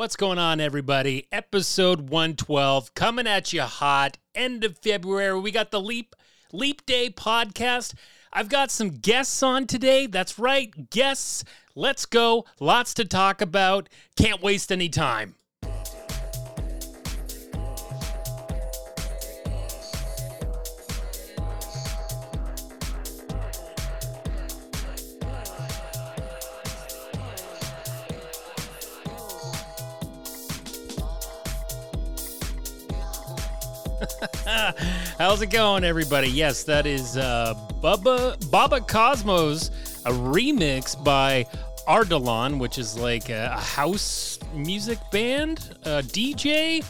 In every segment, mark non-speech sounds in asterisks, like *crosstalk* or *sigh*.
What's going on, everybody? Episode 112 coming at you hot. End of February. We got the Leap Leap Day podcast. I've got some guests on today. That's right, guests. Let's go. Lots to talk about. Can't waste any time. How's it going, everybody? Yes, that is uh, Bubba Baba Cosmos, a remix by Ardalan, which is like a, a house music band, a DJ.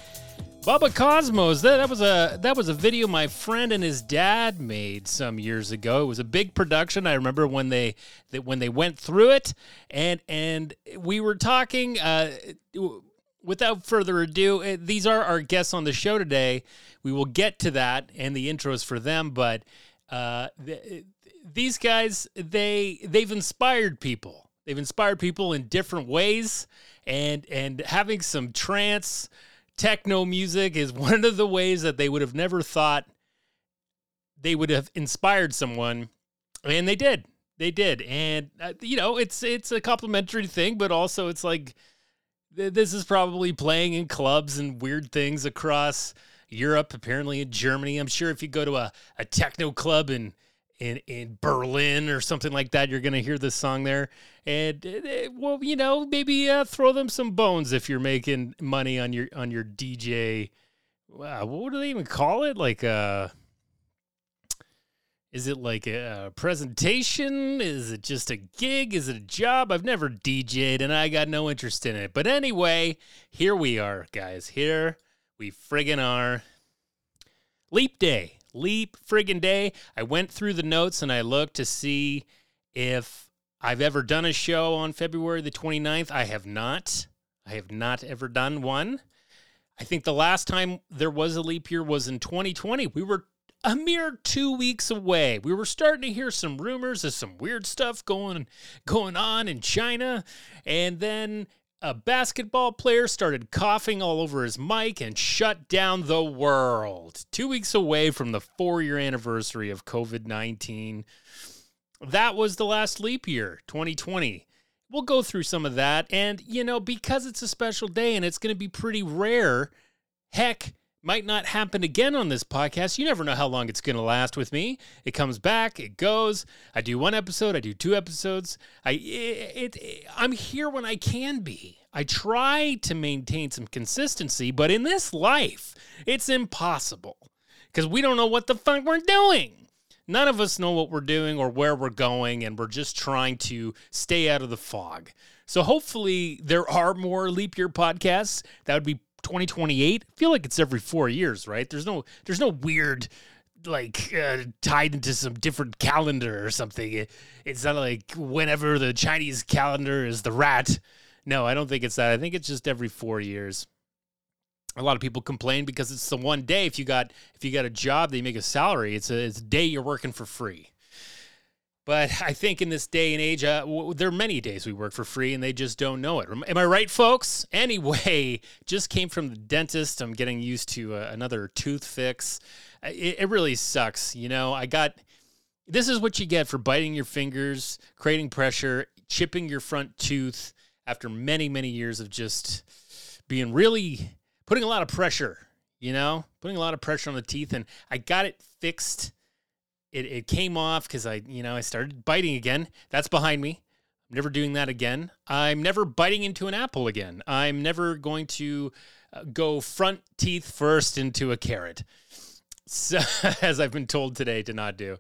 Baba Cosmos. That, that was a that was a video my friend and his dad made some years ago. It was a big production. I remember when they that when they went through it, and and we were talking. Uh, without further ado, uh, these are our guests on the show today. We will get to that and the intros for them, but uh, th- these guys they they've inspired people. They've inspired people in different ways, and and having some trance techno music is *laughs* one of the ways that they would have never thought they would have inspired someone, and they did. They did, and uh, you know it's it's a complimentary thing, but also it's like this is probably playing in clubs and weird things across Europe, apparently in Germany. I'm sure if you go to a, a techno club in, in in Berlin or something like that, you're going to hear this song there. And uh, well, you know, maybe uh, throw them some bones if you're making money on your on your DJ. Wow, what do they even call it? Like uh is it like a presentation? Is it just a gig? Is it a job? I've never DJed and I got no interest in it. But anyway, here we are, guys. Here we friggin' are. Leap Day. Leap friggin' Day. I went through the notes and I looked to see if I've ever done a show on February the 29th. I have not. I have not ever done one. I think the last time there was a leap year was in 2020. We were a mere two weeks away. We were starting to hear some rumors of some weird stuff going going on in China, and then a basketball player started coughing all over his mic and shut down the world. Two weeks away from the four year anniversary of COVID 19. That was the last leap year, 2020. We'll go through some of that. And, you know, because it's a special day and it's going to be pretty rare, heck, might not happen again on this podcast. You never know how long it's going to last with me. It comes back, it goes. I do one episode, I do two episodes. I it, it, I'm here when I can be. I try to maintain some consistency, but in this life, it's impossible because we don't know what the fuck we're doing. None of us know what we're doing or where we're going, and we're just trying to stay out of the fog. So hopefully, there are more leap year podcasts. That would be 2028 I feel like it's every four years right? There's no there's no weird like uh, tied into some different calendar or something. It's not like whenever the chinese calendar is the rat. No i don't think it's that. I think it's just every four years. A lot of people complain because it's the one day if you got if you got a job they make a salary. It's a, it's a day you're working for free but *laughs* I think in this day and age, uh, w- there are many days we work for free and they just don't know it. Am I right, folks? *laughs* Anyway, just came from the dentist. I'm getting used to uh, another tooth fix. It, it really sucks. You know, I got this is what you get for biting your fingers, creating pressure, chipping your front tooth after many, many years of just being really putting a lot of pressure, you know, putting a lot of pressure on the teeth. And I got it fixed it, it came off because I, you know, I started biting again. That's behind me. I'm never doing that again. I'm never biting into an apple again. I'm never going to uh, go front teeth first into a carrot, so, *laughs* as I've been told today to not do.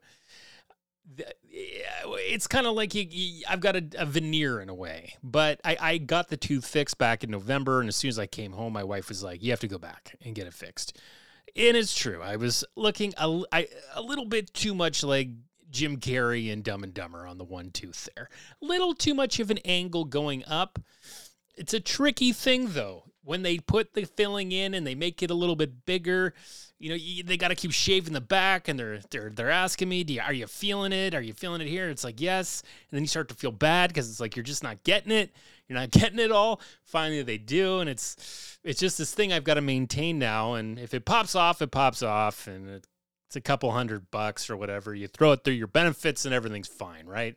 It's kind of like you, you, I've got a, a, veneer in a way, but I, I got the tooth fixed back in November, and as soon as I came home, my wife was like, "You have to go back and get it fixed." And it's true. I was looking a, I, a little bit too much like Jim Carrey and Dumb and Dumber on the one tooth there. A little too much of an angle going up. It's a tricky thing though. When they put the filling in and they make it a little bit bigger, you know, you, they got to keep shaving the back, and they're they're they're asking me, "Do you, are you feeling it? Are you feeling it here?" It's like yes, and then you start to feel bad because it's like you're just not getting it. You're not *laughs* getting it all. Finally, they do, and it's it's just this thing I've got to maintain now. And if it pops off, it pops off, and it's a couple hundred bucks or whatever. You throw it through your benefits, and everything's fine, right?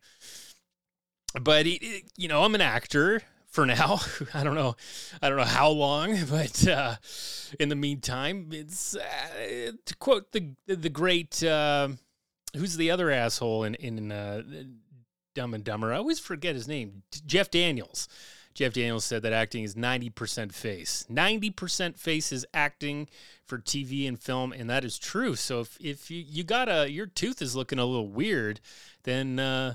But you know, I'm an actor for now. *laughs* I don't know, I don't know how long, *laughs* but uh, in the meantime, it's uh, to quote the the great uh, who's the other asshole in in uh, Dumb and Dumber. I always forget his name. Jeff Daniels. Jeff Daniels said that acting is 90% face. 90% face is acting for TV and film, and that is true. So if, if you, you got a, your tooth is looking a little weird, then uh,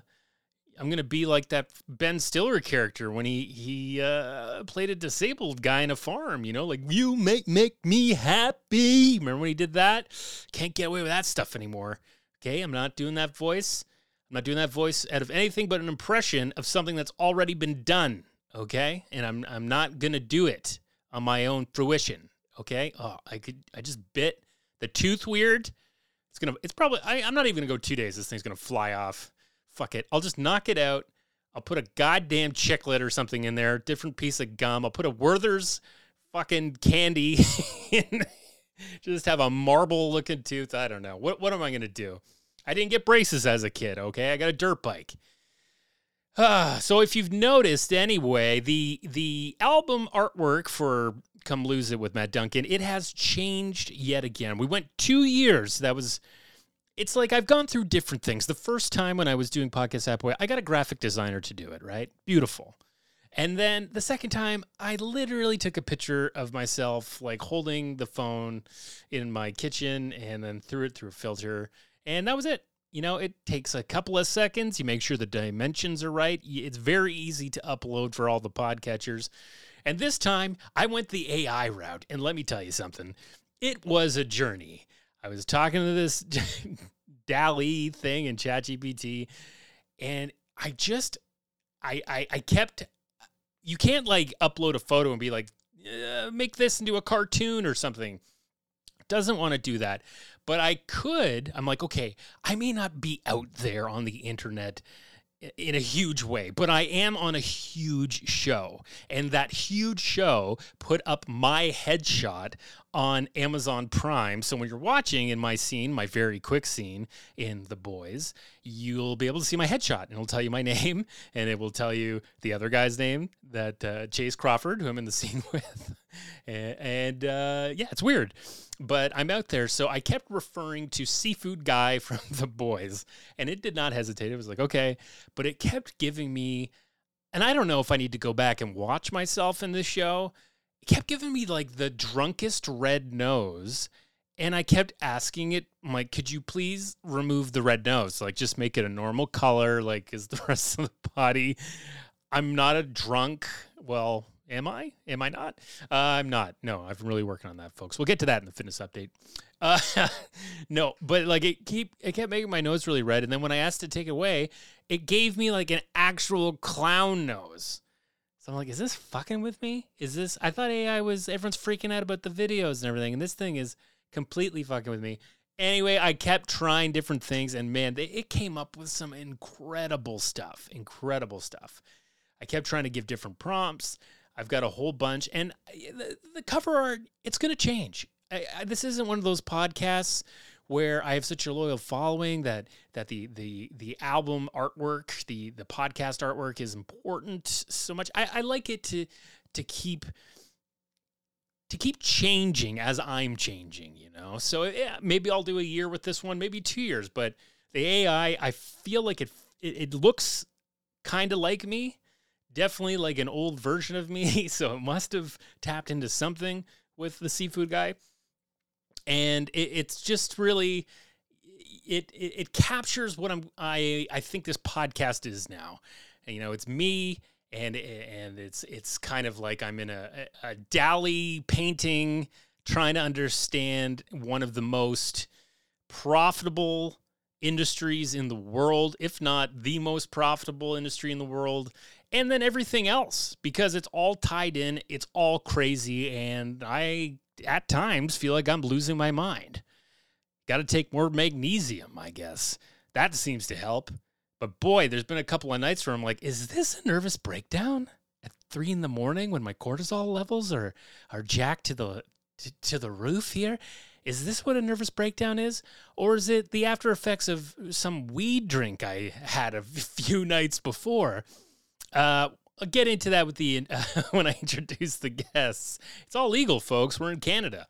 I'm gonna be like that Ben Stiller character when he he uh, played a disabled guy in a farm. You know, like you make make me happy. Remember when he did that? Can't get away with that stuff anymore. Okay, I'm not doing that voice. I'm not doing that voice out of anything but an impression of something that's already been done. Okay, and I'm I'm not gonna do it on my own fruition. Okay. Oh, I could. I just bit the tooth weird. It's gonna. It's probably. I, I'm not even gonna go two days. This thing's gonna fly off fuck it. I'll just knock it out. I'll put a goddamn chiclet or something in there, different piece of gum. I'll put a Werther's fucking candy *laughs* in. just have a marble looking tooth. I don't know. What what am I gonna do? I didn't get braces as a kid, okay? I got a dirt bike. Ah, *sighs* so if you've noticed anyway, the the album artwork for Come Lose It with Matt Duncan, it has changed yet again. We went two years. That was it's like I've gone through different things. The first time when I was doing Podcast Fat Boy, I got a graphic designer to do it, right? Beautiful. And then the second time, I literally took a picture of myself, like holding the phone in my kitchen and then threw it through a filter. And that was it. You know, it takes a couple of seconds. You make sure the dimensions are right. It's very easy to upload for all the podcatchers. And this time, I went the AI route. And let me tell you something it was a journey. I was talking to this *laughs* DALL-E thing in ChatGPT, and I just, I, I, I kept, you can't like upload a photo and be like, uh, make this into a cartoon or something. Doesn't want to do that, but I could. I'm like, okay, I may not be out there on the internet in a huge way, but I am on a huge show. And that huge show put up my headshot on Amazon Prime. So when you're watching in my scene, my very quick scene in The Boys, you'll be able to see my headshot and it'll tell you my *laughs* name and it will tell you the other guy's name that uh, Chace Crawford, who I'm in the *laughs* scene with. and, uh, yeah, it's weird but I'm out there. So I kept referring to Seafood Guy *laughs* from The Boys, and it did not hesitate. It was like, okay, but it kept giving me, and I don't know if I need to go back and watch myself in this show. Kept giving me like the drunkest red nose. And I kept asking it, I'm like, could you please remove the red nose? Like, just make it a normal color, like, is the *laughs* rest of the body. I'm not a drunk. Well, Am I? Am I not? Uh, I'm not. No, I'm really working on that, folks. We'll get to that in the fitness update. Uh, *laughs* no, but like it keep it kept making my nose really red, and then when I asked to take it away, it gave me like an actual clown nose. So I'm like, is this fucking with me? Is this? I thought AI was everyone's freaking out about the videos and everything, and this thing is completely fucking with me. Anyway, I kept trying different things, and man, they, it came up with some incredible stuff. Incredible stuff. I kept trying to give different prompts. I've got a whole bunch, and uh, the, the cover art it's going to change. I, I, this isn't one of those podcasts where I have such a loyal following that that the the the album artwork, the the podcast artwork is important so much. I, I like it to to keep to keep changing as I'm changing, you know. So yeah, maybe I'll do a year with this one, maybe two years, but the AI, I feel like it it, it looks kind of like me, definitely like an old version of me, *laughs* so it must have tapped into something with the seafood guy. And it, it's just really it, it, it captures what I'm I I think this podcast is now. And, you know, it's me and and it's it's kind of like I'm in a, a DALL-E painting trying to understand one of the most profitable industries in the world, if not the most profitable industry in the world, and then everything else because it's all tied in, it's all crazy, and I at times feel like I'm losing my mind. Got to take more magnesium, I guess. That seems to help. But boy, there's been a couple of nights where I'm like, is this a nervous breakdown? At three in the morning when my cortisol levels are are jacked to the to, to the roof here? Is this what a nervous breakdown is? Or is it the after effects of some weed drink I had a *laughs* few nights before? Uh, I'll get into that with the uh, *laughs* when I introduce the guests. It's all legal, folks. We're in Canada.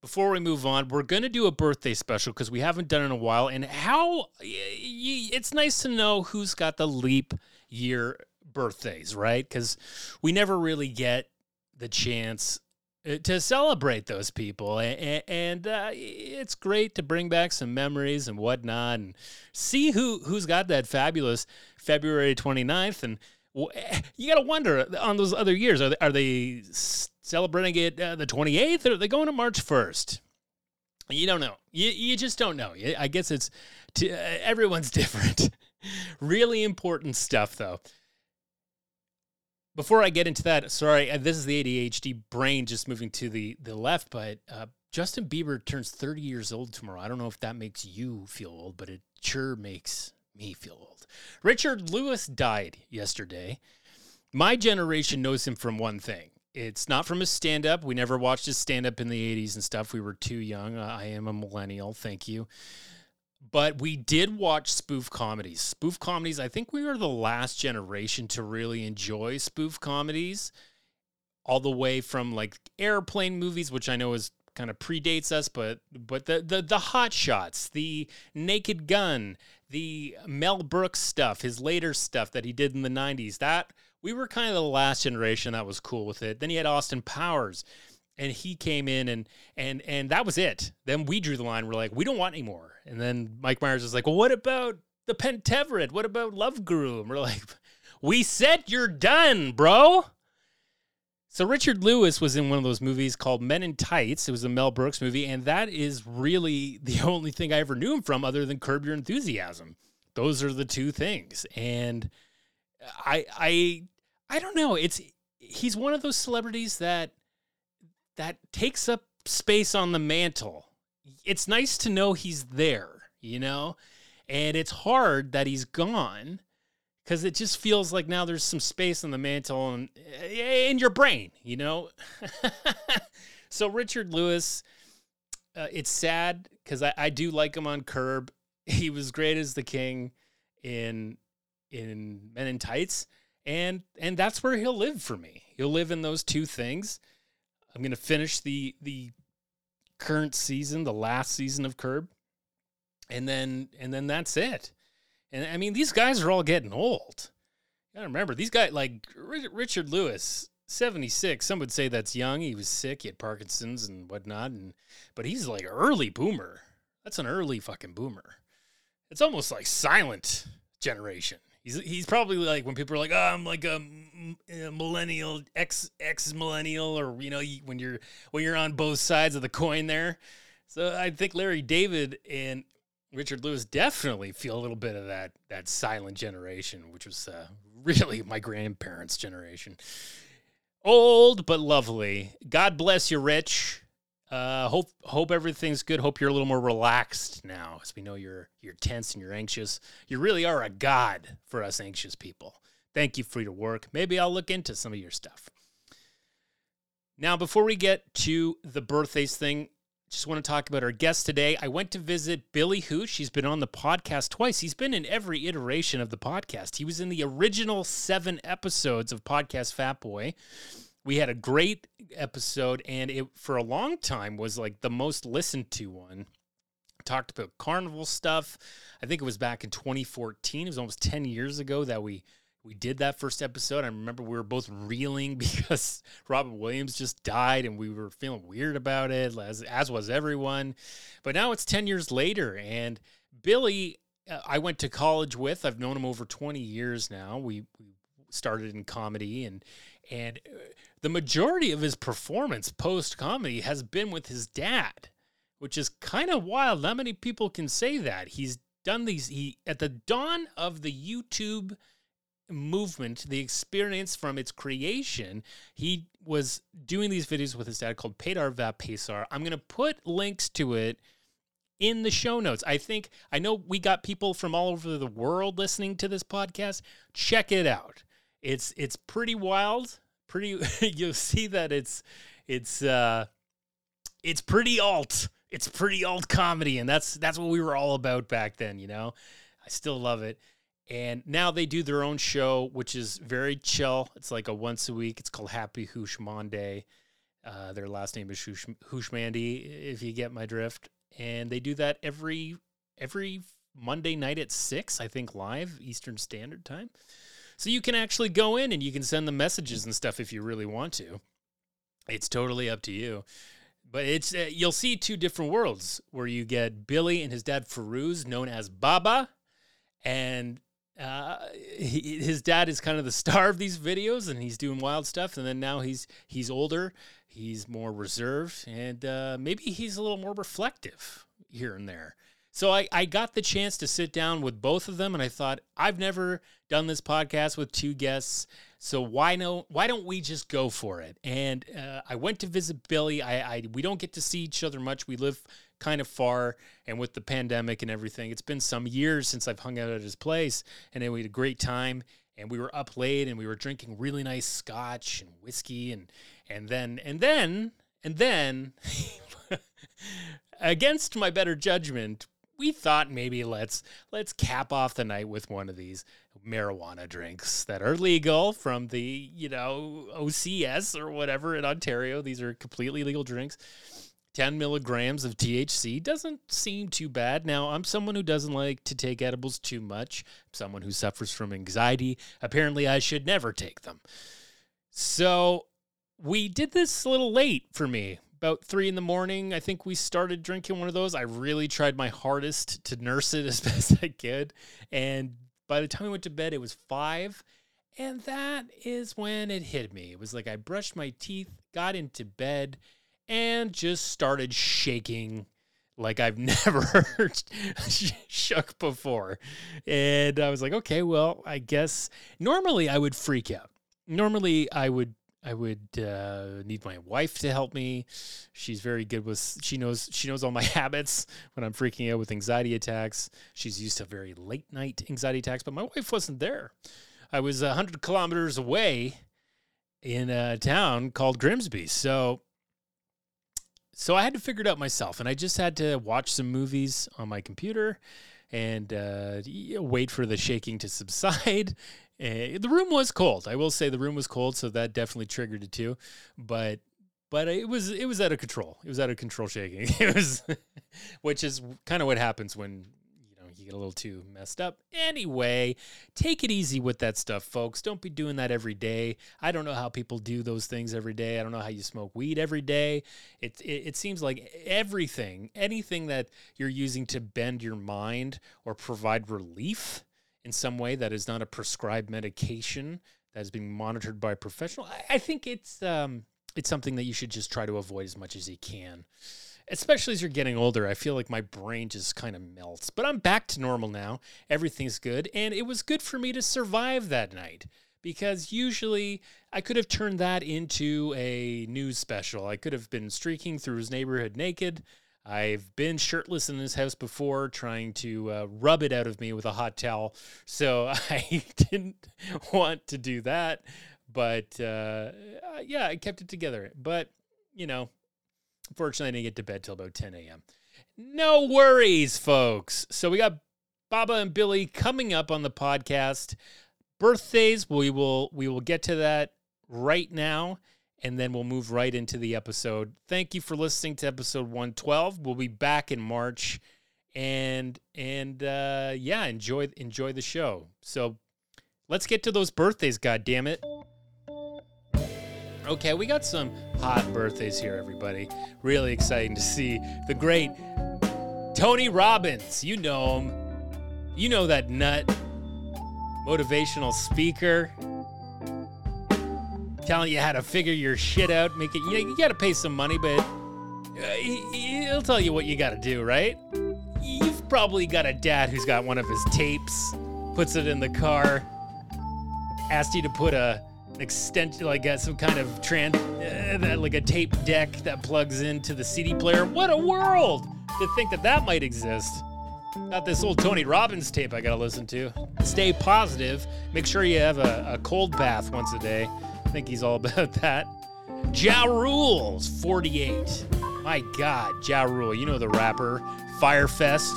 Before we move on, we're going to do a birthday special because we haven't done it in a while. And how it's nice to know who's got the leap year birthdays, right? Because we never really get the chance uh, to celebrate those people and, and uh, it's great to bring back some memories and whatnot and see who who's got that fabulous february 29th and eh, you gotta wonder on those other years are they, are they celebrating it uh, the 28th or are they going to march 1st you don't know. You, you just don't know. I guess it's uh, everyone's *laughs* different. Really important stuff though. Before I get into that, sorry, uh, this is the ADHD brain just moving to the the left, but uh, Justin Bieber turns 30 years old tomorrow. I don't know if that makes you feel old, but it sure makes me feel old. Richard Lewis died yesterday. My generation knows him from one thing. It's not from his stand up. We never watched his stand up in the 80s and stuff. We were too young. Uh, I am a millennial. Thank you but we did watch spoof comedies. Spoof comedies, I think we were the last generation to really enjoy spoof comedies, all the way from like airplane movies, which I know is kind of predates us, but but the the the hot shots, the Naked Gun, the Mel Brooks stuff, his later stuff that he did in the '90s. That we were kind of the last generation that was cool with it. Then he had Austin Powers and he came in and and and that was it. Then we drew the line. We're like, we don't want any more. And then Mike Myers was like, well, what about the Pentaverate? What about Love Guru? We're like, we said you're done, bro. So Richard Lewis was in one of those movies called Men in Tights. It was a Mel Brooks movie, and that is really the *laughs* only thing I ever knew him from, other than Curb Your Enthusiasm. Those are the two things, and I I I don't know. It's he's one of those celebrities that that takes up space on the mantle. It's nice to know he's there, you know? And it's hard that he's gone because it just feels like now there's some space on the mantle and eh, in your brain, you know? *laughs* so, Richard Lewis, uh, it's sad because I, I do like him on Curb. *laughs* He was great as the king in in Men in Tights, and and that's where he'll live for me. He'll live in those two things. I'm to finish the the current season, the last season of Curb, and then and then that's it. And I mean, these guys are all getting old. I remember these guys like Richard Lewis, 76. Some would say that's young. He was sick. He had Parkinson's and whatnot. And but he's like early boomer. That's an early fucking boomer. It's almost like silent generation. He's he's probably like when people are like, oh, I'm like a, a millennial, ex ex millennial, or you know, when you're when you're on both sides of the coin there. So I think Larry David and Richard Lewis definitely feel a little bit of that that silent generation, which was uh, really my grandparents' generation. Old but lovely. God bless you, Rich. Uh, hope hope everything's good. Hope you're a little more relaxed now, as we know you're you're tense and you're anxious. You really are a god for us anxious people. Thank you for your work. Maybe I'll look into some of your stuff. Now, before we get to the birthdays thing, just want to talk about our guest today. I went to visit Billy Hooch. He's been on the podcast twice. He's been in every iteration of the podcast. He was in the original seven episodes of Podcast Fat Boy we had a great episode and it for a long time was like the most listened to one talked about carnival stuff i think it was back in 2014 it was almost 10 years ago that we we did that first episode i remember we were both reeling *laughs* because robin williams just died and we were feeling weird about it as, as was everyone but now it's 10 years later and billy uh, i went to college with i've known him over 20 years now we, we started in comedy and and uh, the majority of his performance post comedy has been with his dad, which is kind of wild. Not many people can say that. He's done these he at the dawn of the YouTube movement, the experience from its creation, he was doing these videos with his dad called Pedar va Pesar. I'm going to put links to it in the show notes. I think I know we got people from all over the world listening to this podcast. Check it out. It's it's pretty wild. Pretty *laughs* you'll see that it's it's uh it's pretty alt. It's pretty alt comedy and that's that's what we were all about back then, you know. I still love it. And now they do their own show, which is very chill. It's like a once a week. It's called Happy Hoosh Monday. Uh, their last name is Hoosh, if you get my drift. And they do that every every Monday night at six, I think, live Eastern Standard Time. So you can actually go in and you can send them messages and stuff if you really want to. It's totally up to you. But it's uh, you'll see two different worlds where you get Billy and his dad Feroz, known as Baba, and uh, he, his dad is kind of the star of these videos, and he's doing wild stuff. And then now he's he's older, he's more reserved, and uh, maybe he's a little more reflective here and there. So I, I got the chance to sit down with both of them, and I thought I've never done this podcast with two guests, so why no? Why don't we just go for it? And uh, I went to visit Billy. I, I we don't get to see each other much. We live kind of far, and with the pandemic and everything, it's been some years since I've hung out at his place, and then we had a great time. And we were up late, and we were drinking really nice scotch and whiskey, and and then and then and then. *laughs* against my better judgment, we thought maybe let's let's cap off the night with one of these marijuana drinks that are legal from the you know OCS or whatever in Ontario. These are completely legal drinks. 10 milligrams of THC doesn't seem too bad. Now, I'm someone who doesn't like to take edibles too much, I'm someone who suffers from anxiety. Apparently, I should never take them. So, we did this a little late for me about three in the morning. I think we started drinking one of those. I really tried my hardest to nurse it *laughs* as best I could. And by the time we went to bed, it was five. And that is when it hit me. It was like I brushed my teeth, got into bed, and just started shaking like I've *laughs* never shook before. And I was like, okay, well, I guess normally I would freak out. Normally I would I would uh, need my wife to help me. She's very good with she knows she knows all my *laughs* habits when I'm freaking out with anxiety attacks. She's used to very late night anxiety attacks, but my wife wasn't there. I was hundred kilometers away in a town called Grimsby, so so I had to figure it out myself, and I just had to watch some movies on my computer and uh, wait for the shaking to *laughs* subside uh, the room was cold. I will say the room was cold, so that definitely triggered it too. But but it was it was out of control. It was out of control shaking. *laughs* It was, which is kind of what happens when get a little too messed up. Anyway, take it easy with that stuff, folks. Don't be doing that every day. I don't know how people do those things every day. I don't know how you smoke weed every day. It it, it seems like everything, anything that you're using to bend your mind or provide relief in some way that is not a prescribed medication that is being monitored by a professional, I, I think it's um, it's something that you should just try to avoid as much as you can. Especially as you're getting older, I feel like my brain just kind of melts. But I'm back to normal now. Everything's good. And it was good for me to survive that night because usually I could have turned that into a news special. I could have been streaking through his neighborhood naked. I've been shirtless in this house before, trying to uh, rub it out of me with a hot towel. So *laughs* I didn't want to do that. But uh, yeah, I kept it together. But, you know, fortunately, I didn't get to bed till about 10 a.m. No worries, folks. So we got Baba and Billy coming up on the podcast. Birthdays, we will we will get to that right now and then we'll move right into the episode. Thank you for listening to episode 112. We'll be back in March and and uh yeah, enjoy enjoy the show. So let's get to those birthdays, god damn it. Okay, we got some hot birthdays here, everybody. Really exciting to see the great Tony Robbins. You know him. You know that nut motivational speaker telling you how to figure your shit out. Make it. You, know, you got to pay some money, but uh, he, he'll tell you what you got to do, right? You've probably got a dad who's got one of his tapes, puts it in the car, asked you to put a extension, like uh, some kind of trans, uh, like a tape deck that plugs into the CD player. What a world to think that that might exist. Got this old Tony Robbins tape I gotta listen to. Stay positive. Make sure you have a, a cold bath once a day. I think he's all *laughs* about that. Ja Rules 48. My God, Ja Rule. You know the rapper. Fyre Fest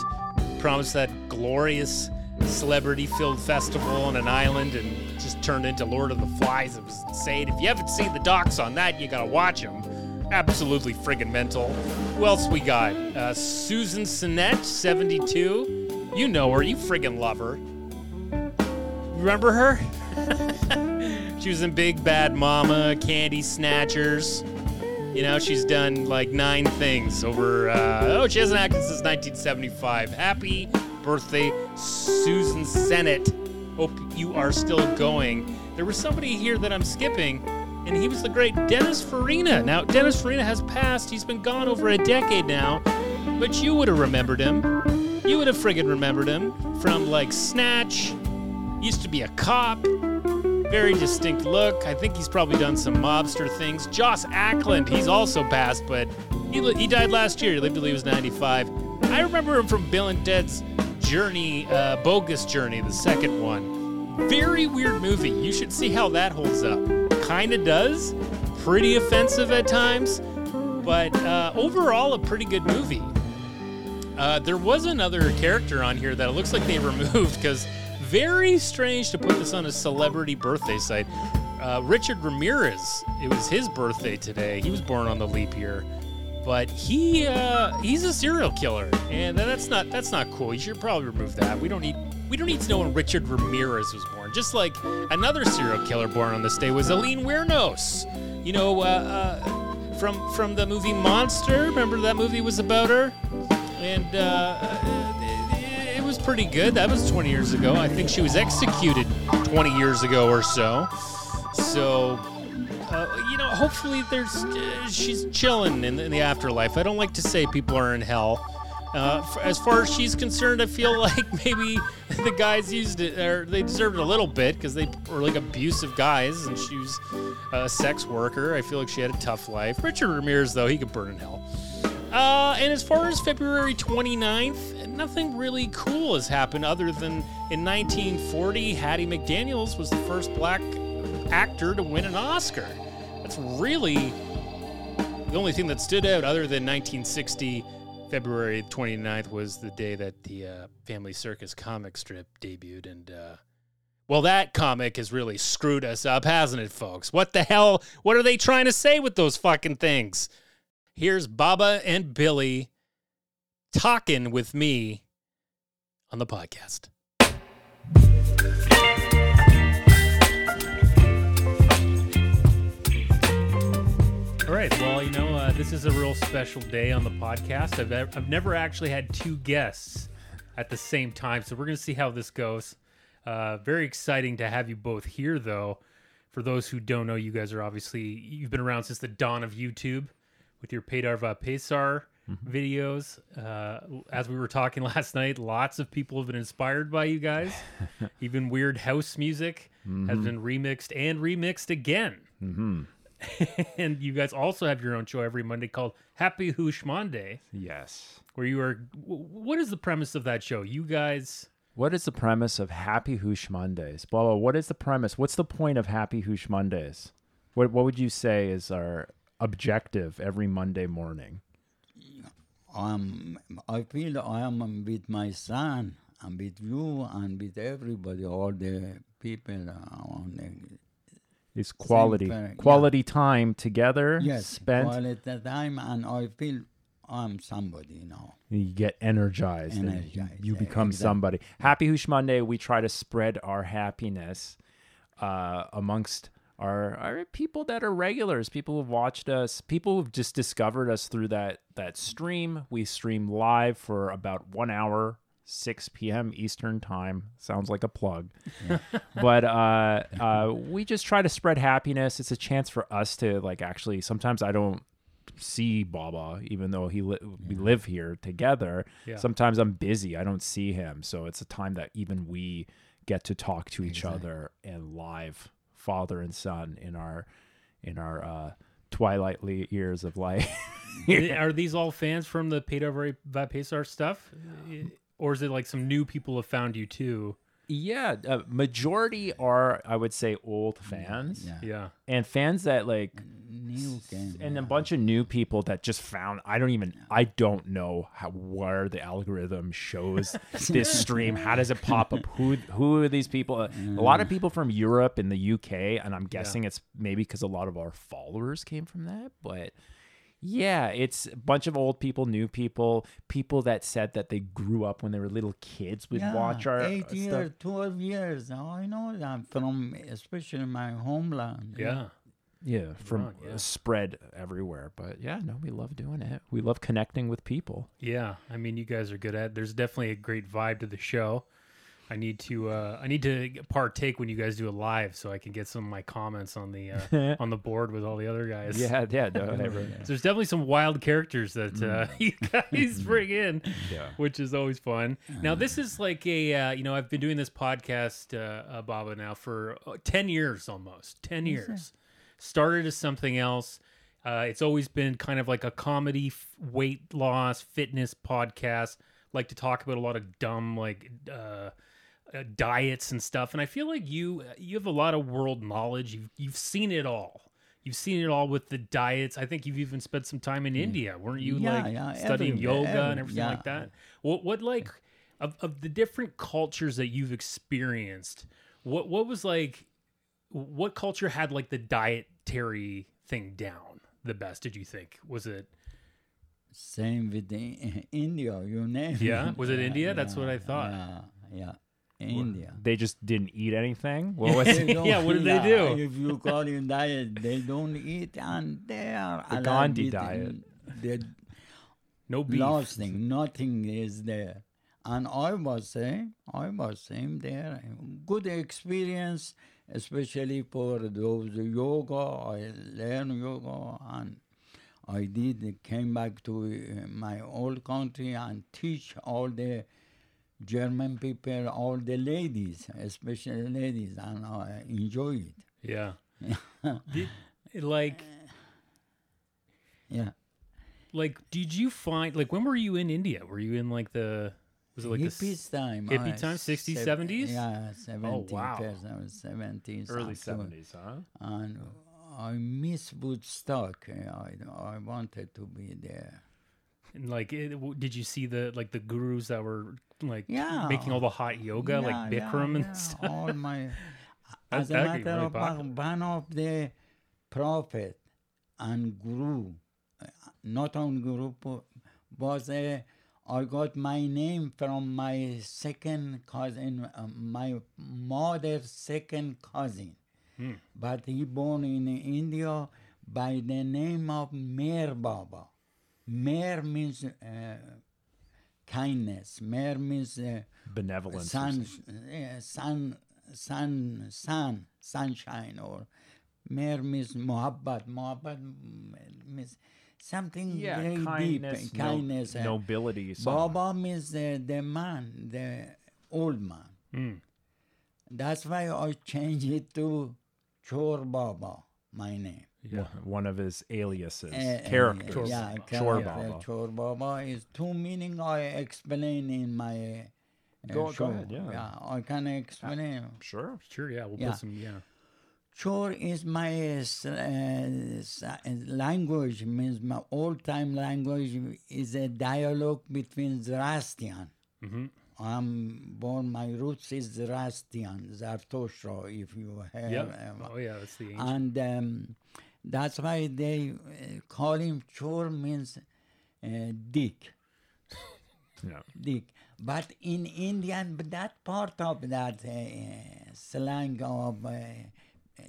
promised that glorious celebrity filled festival on an island and just turned into Lord of the Flies. It was insane. If you haven't seen the docs on that, you gotta watch them. Absolutely friggin' mental. Who else we got? Uh, Susan Sennett, 72. You know her. You friggin' love her. Remember her? *laughs* she was in Big Bad Mama, Candy Snatchers. You know, she's done like nine things over. Uh, oh, she hasn't acted since 1975. Happy birthday, Susan Sennett. Hope you are still going. There was somebody here that I'm skipping, and he was the great Dennis Farina. Now, Dennis Farina has passed. He's been gone over a decade now, but you would have remembered him. You would have friggin' remembered him from like Snatch. Used to be a cop. Very distinct look. I think he's probably done some mobster things. Joss Ackland, he's also passed, but he, he died last year. He lived till he was 95. I remember him from Bill and Ted's Journey, uh, Bogus Journey, the second one. Very weird movie. You should see how that holds up. Kinda does. Pretty offensive at times, but uh, overall, a pretty good movie. Uh, there was another character on here that it looks like they *laughs* removed because very strange to put this on a celebrity birthday site. Uh, Richard Ramirez, it was his birthday today. He was born on the leap year, but he uh, he's a serial killer, and that's not that's not cool. You should probably remove that. We don't need we don't need to know when Richard Ramirez was born. Just like another serial killer born on this day was Aileen Wuornos. You know, uh, uh, from from the movie Monster. Remember that movie was about her, and. Uh, it was pretty good. That was 20 years ago. I think she was executed 20 years ago or so. So, uh, you know, hopefully there's uh, she's chilling in, in the afterlife. I don't like to say people are in hell. Uh, as far as she's concerned, I feel *laughs* like maybe the guys used it, or they deserved it a little bit because they were like abusive guys, and she was a sex worker. I feel like she had a tough life. Richard Ramirez, though, he could burn in hell. Uh, and as far as February 29th, nothing really cool has happened other than in 1940, Hattie McDaniels was the first black actor to win an Oscar. That's really the only thing that stood out other than 1960, February 29th, was the day that the uh, Family Circus comic strip debuted. And, uh, well, that comic has really screwed us up, hasn't it, folks? What the hell? What are they trying to say with those fucking things? Here's Baba and Billy talking with me on the podcast. This is a real special day on the podcast. I've, I've never actually had two guests at the same time, so we're going to see how this goes. Uh, very exciting to have you both here, though. For those who don't know, you guys are obviously you've been around since the dawn of YouTube with your Pedar Va Pesar videos. Uh, as we were talking *laughs* last night, lots of people have been inspired by you guys. *laughs* Even weird house music has been remixed and remixed again. Mm-hmm. *laughs* and you guys also have your own show every Monday called Happy Hoosh Monday, Yes. where you are. What is the premise of that show? You guys. What is the premise of Happy Hoosh Mondays? Blah, blah. what is the premise? What's the point of Happy Hoosh Mondays? What What would you say is our objective every Monday morning? um, I feel I am with my son and with you and with everybody, all the people uh, on the Is quality fair, yeah. quality time together yes, spent? the time, and I feel I'm somebody now. you get energized, and you, Energized, you yeah, become exactly. somebody. Happy Hoosh Monday, we try to spread our happiness uh, amongst our, our people that are regulars, people who've watched us, people who've just discovered us through that that stream. We stream live for about one hour. 6 p.m. Eastern time sounds like a plug, *laughs* but uh, uh, we just try to spread happiness. It's a chance for us to like actually. Sometimes I don't see Baba, even though he li- we live here together. Yeah. Sometimes I'm busy; I don't see him. So it's a time that even we get to talk to each other and live, father and son, in our in our uh, twilight years of life. *laughs* Are *laughs* these all fans from the Pedar Va Pesar stuff? Or is it like some new people have found you too? Yeah, uh, majority are I would say old fans Yeah. Yeah. and fans that like New game. and a bunch of new people that just found I don't even I don't know how where the algorithm shows *laughs* this stream. How does it *laughs* pop up? Who who are these people? Uh, A lot of people from Europe and the UK, and I'm guessing it's maybe because a lot of our followers came from that. But yeah, it's a bunch of old people, new people, people that said that they grew up when they were little kids would yeah, watch our eight stuff. years, twelve years. I know that from especially in my homeland. Yeah. Yeah, from on, yeah. uh, spread everywhere. But yeah, no, we love doing it. We love connecting with people. Yeah. I mean, you guys are good at. It. There's definitely a great vibe to the show. I need to uh, I need to partake when you guys do a live so I can get some of my comments on the uh, *laughs* on the board with all the other guys. Yeah, yeah, no, whatever. *laughs* So there's definitely some wild characters that uh, *laughs* you guys bring in, Yeah. which is always fun. Now this is like a uh, you know I've been doing this podcast, uh, uh, Baba, now for uh, ten years almost. Ten years. Started as something else. Uh, it's always been kind of like a comedy, f- weight loss, fitness podcast. Like to talk about a lot of dumb like uh, uh, diets and stuff. And I feel like you you have a lot of world knowledge. You've you've seen it all. You've seen it all with the diets. I think you've even spent some time in India, weren't you? Mm. Yeah, like yeah, studying everywhere, yoga and everything yeah. like that. What what like of, of the different cultures that you've experienced? What what was like? What culture had like the dietary thing down the best? Did you think was it? Same with the, *laughs* India, you name Yeah? Was it India? That's what I thought. Yeah, yeah. India. They just didn't eat anything. What was They it? *laughs* don't- Yeah, what did they do? If you call it diet, they don't eat, and they are The Gandhi eating. diet. The No beef. last thing, nothing is there. And I was saying, I was saying there, good experience, especially for those yoga. I learn yoga and I did came back to uh, my old country and teach all the German people, all the ladies, especially ladies, and I enjoy it. Yeah. *laughs* Did, like Yeah. like did you find like when were you in India? Were you in like the was it like the s- time. hippie uh, time, 60s, sev- 70s? Yeah, 70 wow. percent, 70s. Early seventies, huh? And I miss Woodstock. I, I wanted to be there. and like it, did you see the like the gurus that were like Yeah. making all the hot yoga like Yeah, Bikram yeah, and stuff? All my, *laughs* That- as a matter really of fact, one of the prophet and guru, uh, not on guru, was a, I got my name from my second cousin, uh, my mother's second cousin. Hmm. But he born in India by the name of Mer Baba. Mer means uh, kindness. Mer means uh, Benevolence. sun, uh, sun, sun, sun, sunshine, or mer means muhabbat. Muhabbat means something Yeah, very kindness, deep, kindness. uh, nobility. something. Baba means the, the man, the old man. Hmm. That's why I changed it to Chor Baba, my name. Yeah. One of his aliases, Uh, uh, characters. Yeah, Chor character, Baba. Chor Baba is two meaning I explain in my uh, Go- go ahead, yeah. I can explain. Sure. Sure, yeah. We'll Yeah. put some yeah. Chor is my uh, s- uh, s- uh, language, means my old time language is a dialogue between Zoroastrian. hmm I'm born, my roots is Zoroastrian, Zarathustra, if you have. Yeah. uh, Oh yeah, that's the ancient. and um, that's why they uh, call him Chor means uh, dick, *laughs* Yeah. dick. But in Indian, that part of that uh, slang of uh, uh,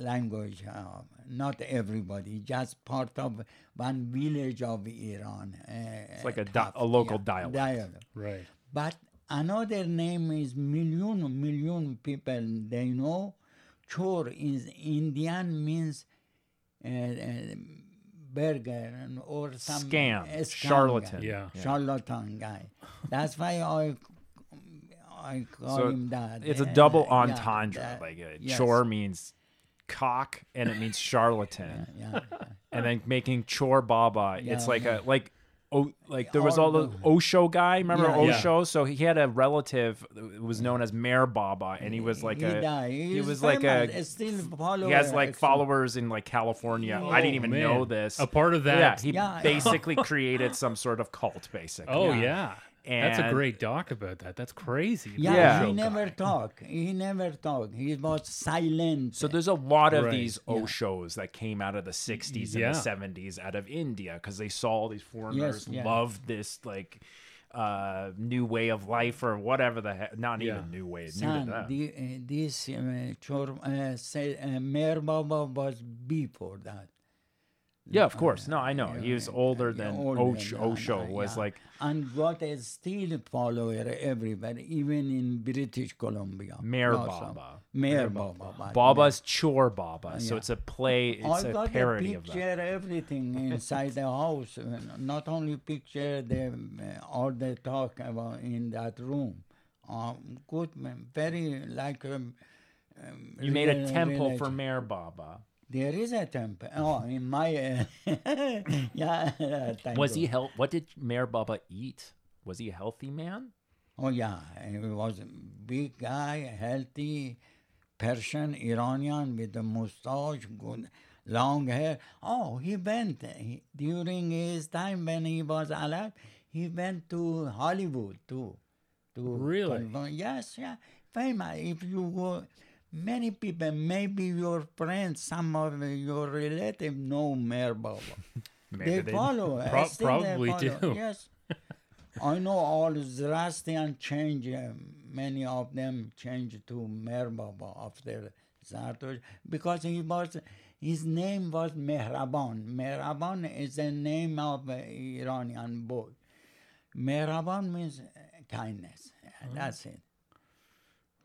language, uh, not everybody, just part of one village of Iran. Uh, It's like a di- a local dialect. dialect. right. But another name is million, million people they know. Chor is Indian means uh, uh, burger and- or some Scam, uh, charlatan. guy. Yeah. charlatan guy. That's why I I call So him that. It's a uh, double yeah, entendre. that- like uh, yes. chore means cock and it means *laughs* charlatan. Yeah, and then making chore baba it's like yeah. a like oh, like there was all all the oh, the- Osho guy. Remember Yeah, yeah. Osho? So he had a relative who was known as Meher Baba, and he was like he a died. he He's was like a famous, still follower. he has like actually. followers in like California. I oh, didn't even Man, know this. A part of that. yeah, he Yeah. basically *laughs* created some sort of cult, basically. oh Yeah. Yeah. That's a great doc about that. That's crazy. Yeah, Yeah. he never talk. He never talk. He was silent. So there's a lot of Right. these Oshos that came out of the 60s and the 70s out of India because they saw all these foreigners yeah. love this like uh new way of life or whatever the heck not Yeah. even new way new to Son, them. the, uh, this uh, Chor, uh, say, uh, Meher Baba was before that. Yeah of course no I know he was older than older, Osho, Osho was yeah. like and got a still follower everywhere, even in British Columbia. Meher also. Baba. Meher Baba. Baba's Chor Baba so Yeah. it's a play it's I a parody the of picture, that everything *laughs* inside the house. Not only picture, the uh, all the talk about in that room. Um, good, man, very like. Um, um, you made a temple for. Meher Baba There is a temple. Oh, in my. Uh, *laughs* yeah. *laughs* thank was he help what did Meher Baba eat was he a healthy man Oh yeah, he was a big guy, healthy, Persian, Iranian with a mustache, good, long hair. Oh, he went he, during his time when he was alive. He went to Hollywood too. To Really? Yes, yeah, famous. If you go, many people, maybe your friends, some of your relatives know *laughs* Maybe they they- follow. Pro- still they probably follow. do. *laughs* Yes. I know all Zoroastrian change. Uh, many of them changed to Meher Baba after Zarathustra because he was. His name was Mehraban. Mehraban is the name of uh, Iranian boy. Mehraban means kindness. That's it.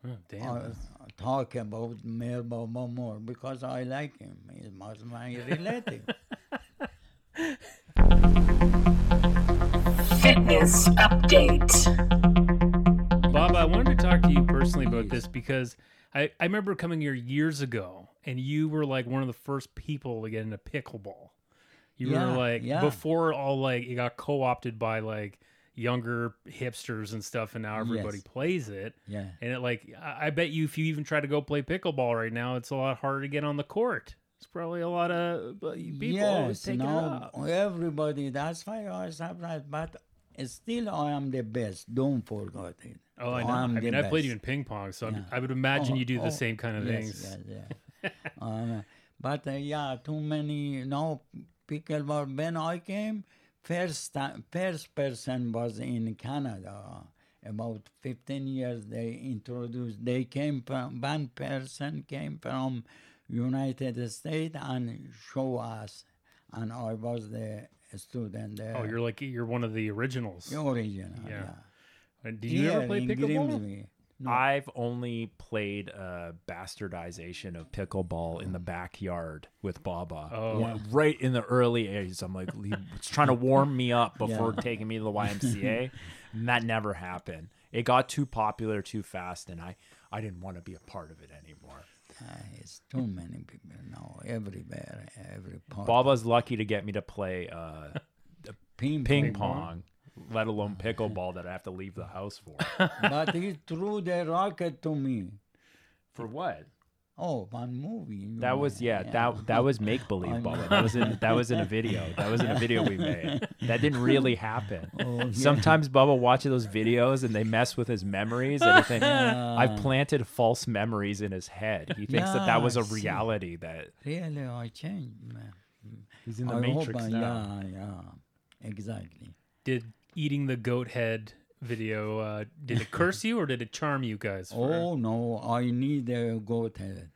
Oh, damn. I talk about Meher Baba more because I like him. He was my relative. Fitness update. Bob, I wanted to talk to you personally about this because I, I remember coming here years ago and you were like one of the first people to get into pickleball. You Yeah, were like yeah. before all like it got co opted by like younger hipsters and stuff and now everybody Yes. plays it. Yeah. And it like I I bet you if you even try to go play pickleball right now, it's a lot harder to get on the court. It's probably a lot of uh, people yes, take it no, everybody. That's why I was surprised. But still, I am the best. Don't forget it. Oh, I know. am I mean, I played you in ping pong, so Yeah. I would imagine Oh, you do the oh, same kind of yes, things. Yes, yeah. *laughs* um, but uh, yeah, too many. No, pickleball. When I came, first time, first person was in Canada. About 15 years they introduced. They came from one person came from United States and show us, and I was the student there. Oh, you're like you're one of the originals. The original. Yeah. Yeah. Uh, Did you ever Here play in pickleball? No. I've only played a bastardization of pickleball in the backyard with Baba. Oh. Yeah. Right in the early days. I'm like, was trying to warm me up before taking me to the YMCA. and that never happened. It got too popular too fast, and I, I didn't want to be a part of it anymore. Ah, it's too many people now, everywhere, every part. Baba's lucky to get me to play uh, *laughs* ping, ping pong, let alone pickleball that I have to leave the house for. *laughs* but he threw the rocket to me. for what? Oh, one movie. That was yeah, that that was make believe, Baba. That was in that was in a video. That was in a video we made. That didn't really happen. Oh, yeah. Sometimes Baba watches those videos and they mess with his memories and he think *laughs* I've planted false memories in his head. He thinks that that was a Yeah, reality that Really, I changed, man. he's in the I matrix hope, now. Yeah, yeah, exactly. Did eating the goat head video uh, did it curse you or did it charm you guys? for- Oh no, I need a goat head.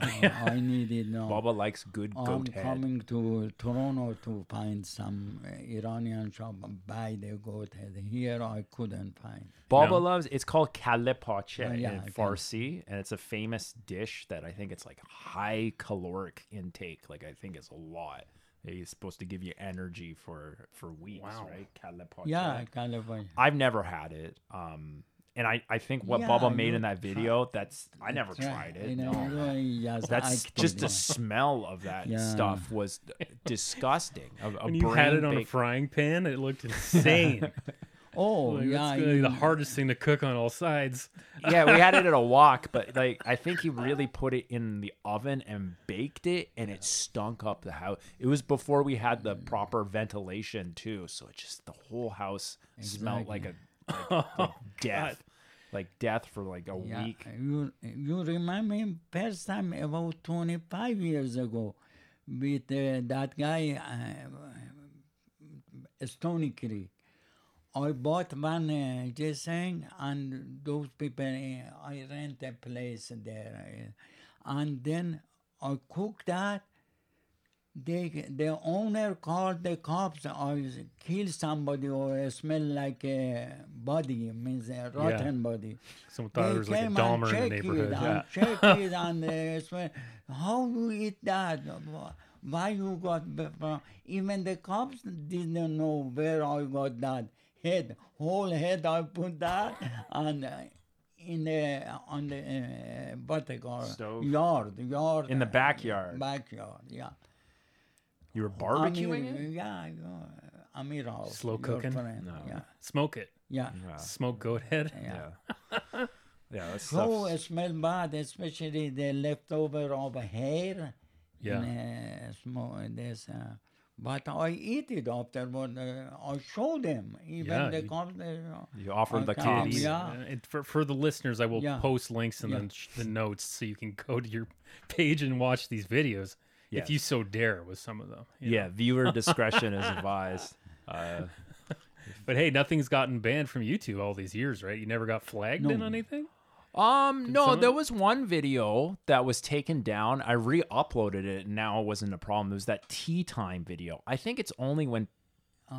Uh, I need it now. *laughs* Baba likes good I'm goat head. coming to Toronto to find some uh, Iranian shop and buy the goat head. Here I couldn't find. Baba No. loves it's called kale pache Oh, yeah, in okay. Farsi, and it's a famous dish that I think it's like high caloric intake. Like I think it's a lot. It's supposed to give you energy for for weeks, Wow. right? Kale pache. Yeah, California. I've never had it. Um, and I, I think what Yeah, Baba made in that try- video, that's I never Try- tried it. you No. know, you just That's act just the yeah. smell of that Yeah. stuff was *laughs* disgusting. A, a When you had it on a frying pan, it looked *laughs* insane. *laughs* Oh, Like, yeah. that's gonna be the hardest thing to cook on all sides. yeah, we had it at a *laughs* walk, but like I think he really put it in the oven and baked it, and it stunk up the house. It was before we had the proper ventilation too, so it just the whole house smelled like a like, like *laughs* death, like death for like a Yeah, week. you you remember him first time about 25 years ago with uh, that guy uh, Stony Creek. I bought one uh, Jason and those people, uh, I rent a place there. uh, and then I cooked that. They, the owner called the cops. I killed somebody or smell like a body, means a rotten body. Someone thought They there was like a Dahmer in the neighborhood. It Yeah. and check it and uh, swear, how you eat that? Why you got Even the cops didn't know where I got that head. Whole head I put that and uh, in the on the uh, what they call? Stove? yard yard In the uh, backyard. backyard yeah. You were barbecuing Amir, it. Yeah, yeah. Amir House, Slow cooking? friend, Yeah, Smoke it. yeah, Yeah, Smoke goat head. yeah. yeah, *laughs* yeah. That So it smell bad, especially the leftover of hair. Yeah. And, uh, small, this, uh, but I eat it afterward. Uh, I show them. Even Yeah, the you- cops. Uh, You offered the Okay, cops. yeah. Uh, it- for, for the listeners, I will Yeah. post links in Yeah. the, the notes so you can go to your *laughs* page and watch these videos Yes. if you so dare with some of them. you know. Yeah, viewer *laughs* discretion is advised. Uh, *laughs* But hey, nothing's gotten banned from YouTube all these years, right? You never got flagged in anything? Um, no, someone- there was one video that was taken down. I re-uploaded it, and now it wasn't a problem. It was that tea time video. I think it's only when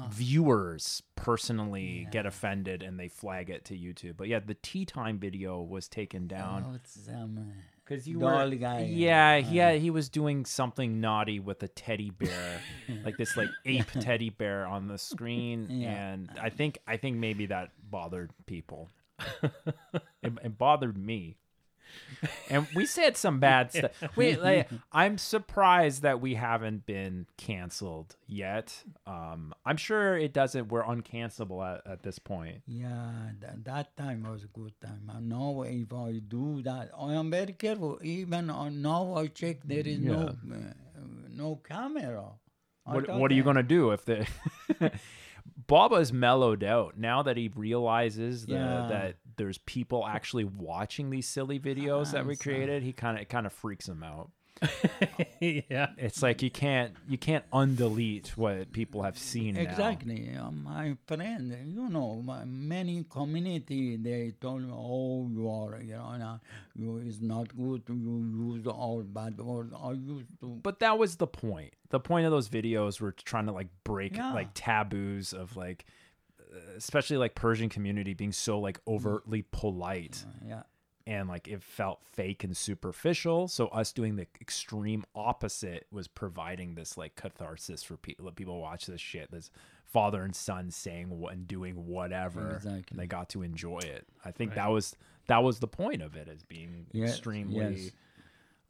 viewers personally get offended and they flag it to YouTube. But yeah, the tea time video was taken down oh, it's, um, because you were, guy. yeah, he had, he was doing something naughty with a teddy bear, *laughs* like this like ape teddy bear on the screen, Yeah. and I think I think maybe that bothered people. It, it bothered me. And we said some bad *laughs* stuff. Wait, like, I'm surprised that we haven't been canceled yet. Um, I'm sure it doesn't. We're uncancelable at, at this point. Yeah, that, that time was a good time. And now, if I do that, I am very careful. Even on now, I check there is no uh, no camera. I What, what are you that- gonna do if the *laughs* Baba's mellowed out now that he realizes the, Yeah. that there's people actually watching these silly videos that we created? He kind of it kind of freaks him out. *laughs* yeah. It's like you can't you can't undelete what people have seen. Exactly. Uh, my friend, you know, my, many community, they told me, oh, you are, you know, nah, you is not good to you use all bad words. I used to. But that was the point. The point of those videos were trying to like break Yeah. like taboos of like uh, especially like Persian community being so like overtly polite Yeah. And like it felt fake and superficial. So us doing the extreme opposite was providing this like catharsis for people. Let people watch this shit. This father and son saying what and doing whatever. Exactly. And they got to enjoy it. I think that was that was the point of it as being Yes, extremely yes.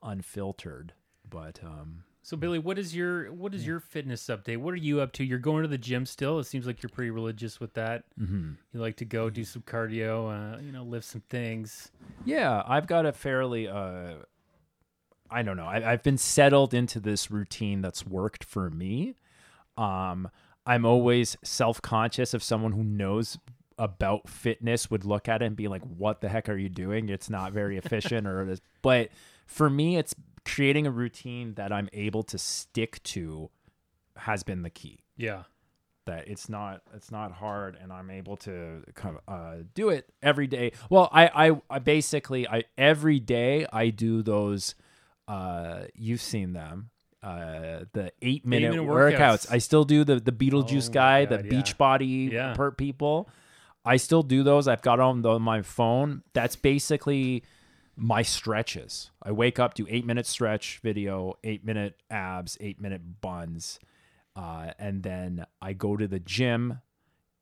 unfiltered. But um So Billy, what is your what is your fitness update? What are you up to? You're going to the gym still. It seems like you're pretty religious with that. Mm-hmm. You like to go do some cardio, uh, you know, lift some things. Yeah, I've got a fairly uh I don't know. I, I've been settled into this routine that's worked for me. Um, I'm always self conscious of someone who knows about fitness would look at it and be like, "What the heck are you doing? It's not very efficient." or it is. But for me, it's creating a routine that I'm able to stick to has been the key Yeah. that it's not it's not hard and I'm able to kind of uh, do it every day. Well, I, I I basically I every day I do those uh you've seen them uh the eight minute, minute workouts. workouts. I still do the the Beetlejuice Oh guy, God, the yeah. beach body Yeah. per people. I still do those. I've got on the, my phone. That's basically my stretches. I wake up, do eight minute stretch video, eight minute abs, eight minute buns, uh, and then I go to the gym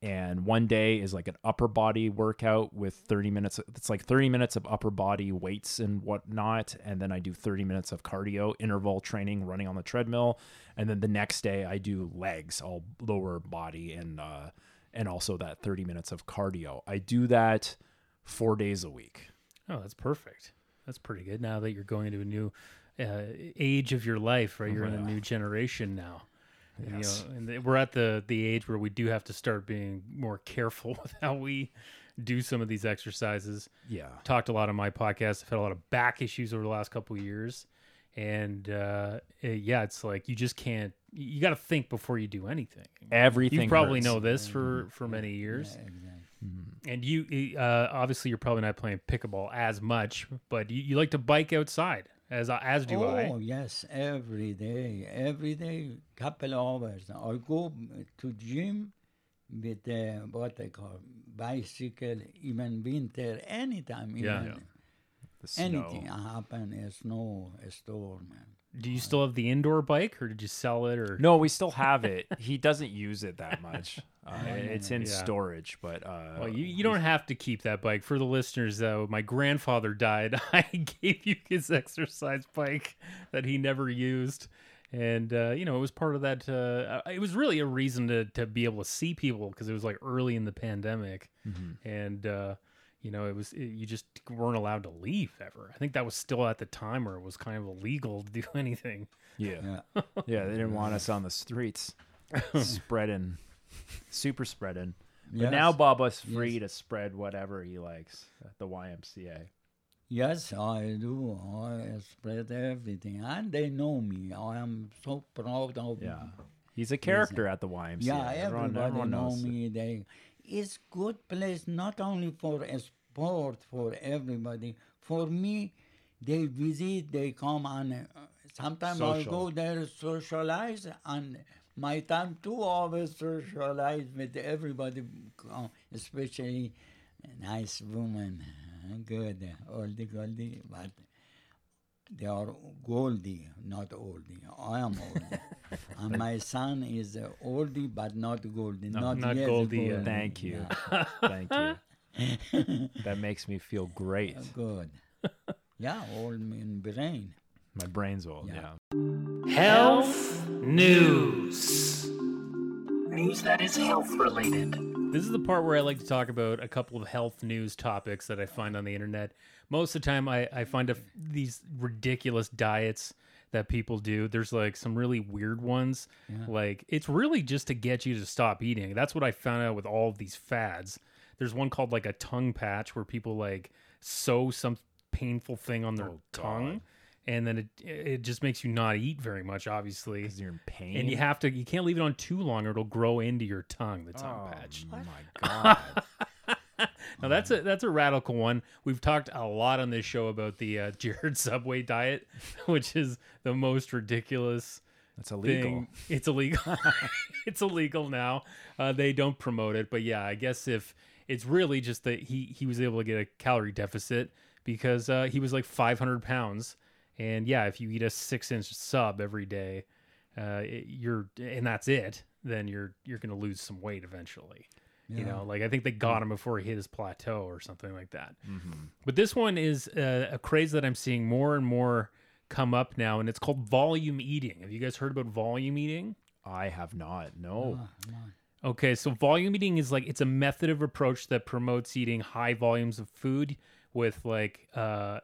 and one day is like an upper body workout with 30 minutes it's like 30 minutes of upper body weights and whatnot and then i do 30 minutes of cardio interval training running on the treadmill and then the next day i do legs all lower body and uh and also that 30 minutes of cardio i do that four days a week Oh, that's perfect. That's pretty good. Now that you're going into a new uh, age of your life, right? You're in a new generation now. And, Yes. You know, and we're at the the age where we do have to start being more careful *laughs* with how we do some of these exercises. yeah Talked a lot on my podcast. I've had a lot of back issues over the last couple of years, and uh, yeah, it's like you just can't. You got to think before you do anything. everything You probably hurts. know this for for many years. Yeah, exactly. And you, uh, obviously, you're probably not playing pickleball as much, but you, you like to bike outside, as as do I. Oh yes, every day, every day, couple hours. I go to gym with uh, what they call bicycle, even winter, anytime, even Yeah. Yeah. The snow. anything happen, a snow, a storm. Do you still have the indoor bike, or did you sell it? Or No, we still have it. He doesn't use it that much. *laughs* Uh, it's in Yeah. storage, but uh, well, you, you don't have to keep that bike. For the listeners, though, my grandfather died. *laughs* I gave you his exercise bike that he never used. And uh, you know, it was part of that. Uh, it was really a reason to to be able to see people because it was like early in the pandemic, and uh, you know, it was it, you just weren't allowed to leave ever. I think that was still at the time where it was kind of illegal to do *laughs* anything. yeah. Yeah. *laughs* yeah, They didn't want us on the streets *laughs* spreading, super spreading. But Yes. now Baba's free to spread whatever he likes at the YMCA. Yes, I do. I spread everything, and they know me. I am so proud of. Yeah, he's a character at the YMCA. Yeah, everyone, everybody everyone know knows. it. me. They, it's good place not only for a sport for everybody. For me, they visit, they come and uh, sometimes I go there socialize and my time too always socialize with everybody, uh, especially nice woman, uh, good, oldie goldie, but they are Goldie, not oldie. I am oldie. *laughs* and my son is uh, oldie, but not Goldie. not not yet Goldie yet. Thank you, Yeah, *laughs* thank you. That makes me feel great. Oh, good. Yeah, old in brain. My brain's old. Yeah. Yeah. Health news. News that is health related. This is the part where I like to talk about a couple of health news topics that I find on the internet. Most of the time, I, I find a, these ridiculous diets that people do. There's like some really weird ones. Like, it's really just to get you to stop eating. That's what I found out with all of these fads. There's one called like a tongue patch where people like sew some painful thing on their Oh, tongue. God. And then it it just makes you not eat very much, obviously. Because you're in pain. And you have to you can't leave it on too long or it'll grow into your tongue, the tongue patch. oh, patch. my god. *laughs* Now that's a that's a radical one. We've talked a lot on this show about the uh, *laughs* Jared Subway diet, *laughs* which is the most ridiculous That's illegal. thing. It's illegal. it's illegal now. Uh, they don't promote it, but yeah, I guess if it's really just that he he was able to get a calorie deficit because uh, he was like 500 pounds, and yeah, if you eat a six inch sub every day, uh, it- you're and that's it, then you're you're gonna lose some weight eventually. You know, like I think they got him before he hit his plateau or something like that. But this one is uh, a craze that I'm seeing more and more come up now, and it's called volume eating. Have you guys heard about volume eating? I have not. No. Okay, so volume eating is like it's a method of approach that promotes eating high volumes of food with like uh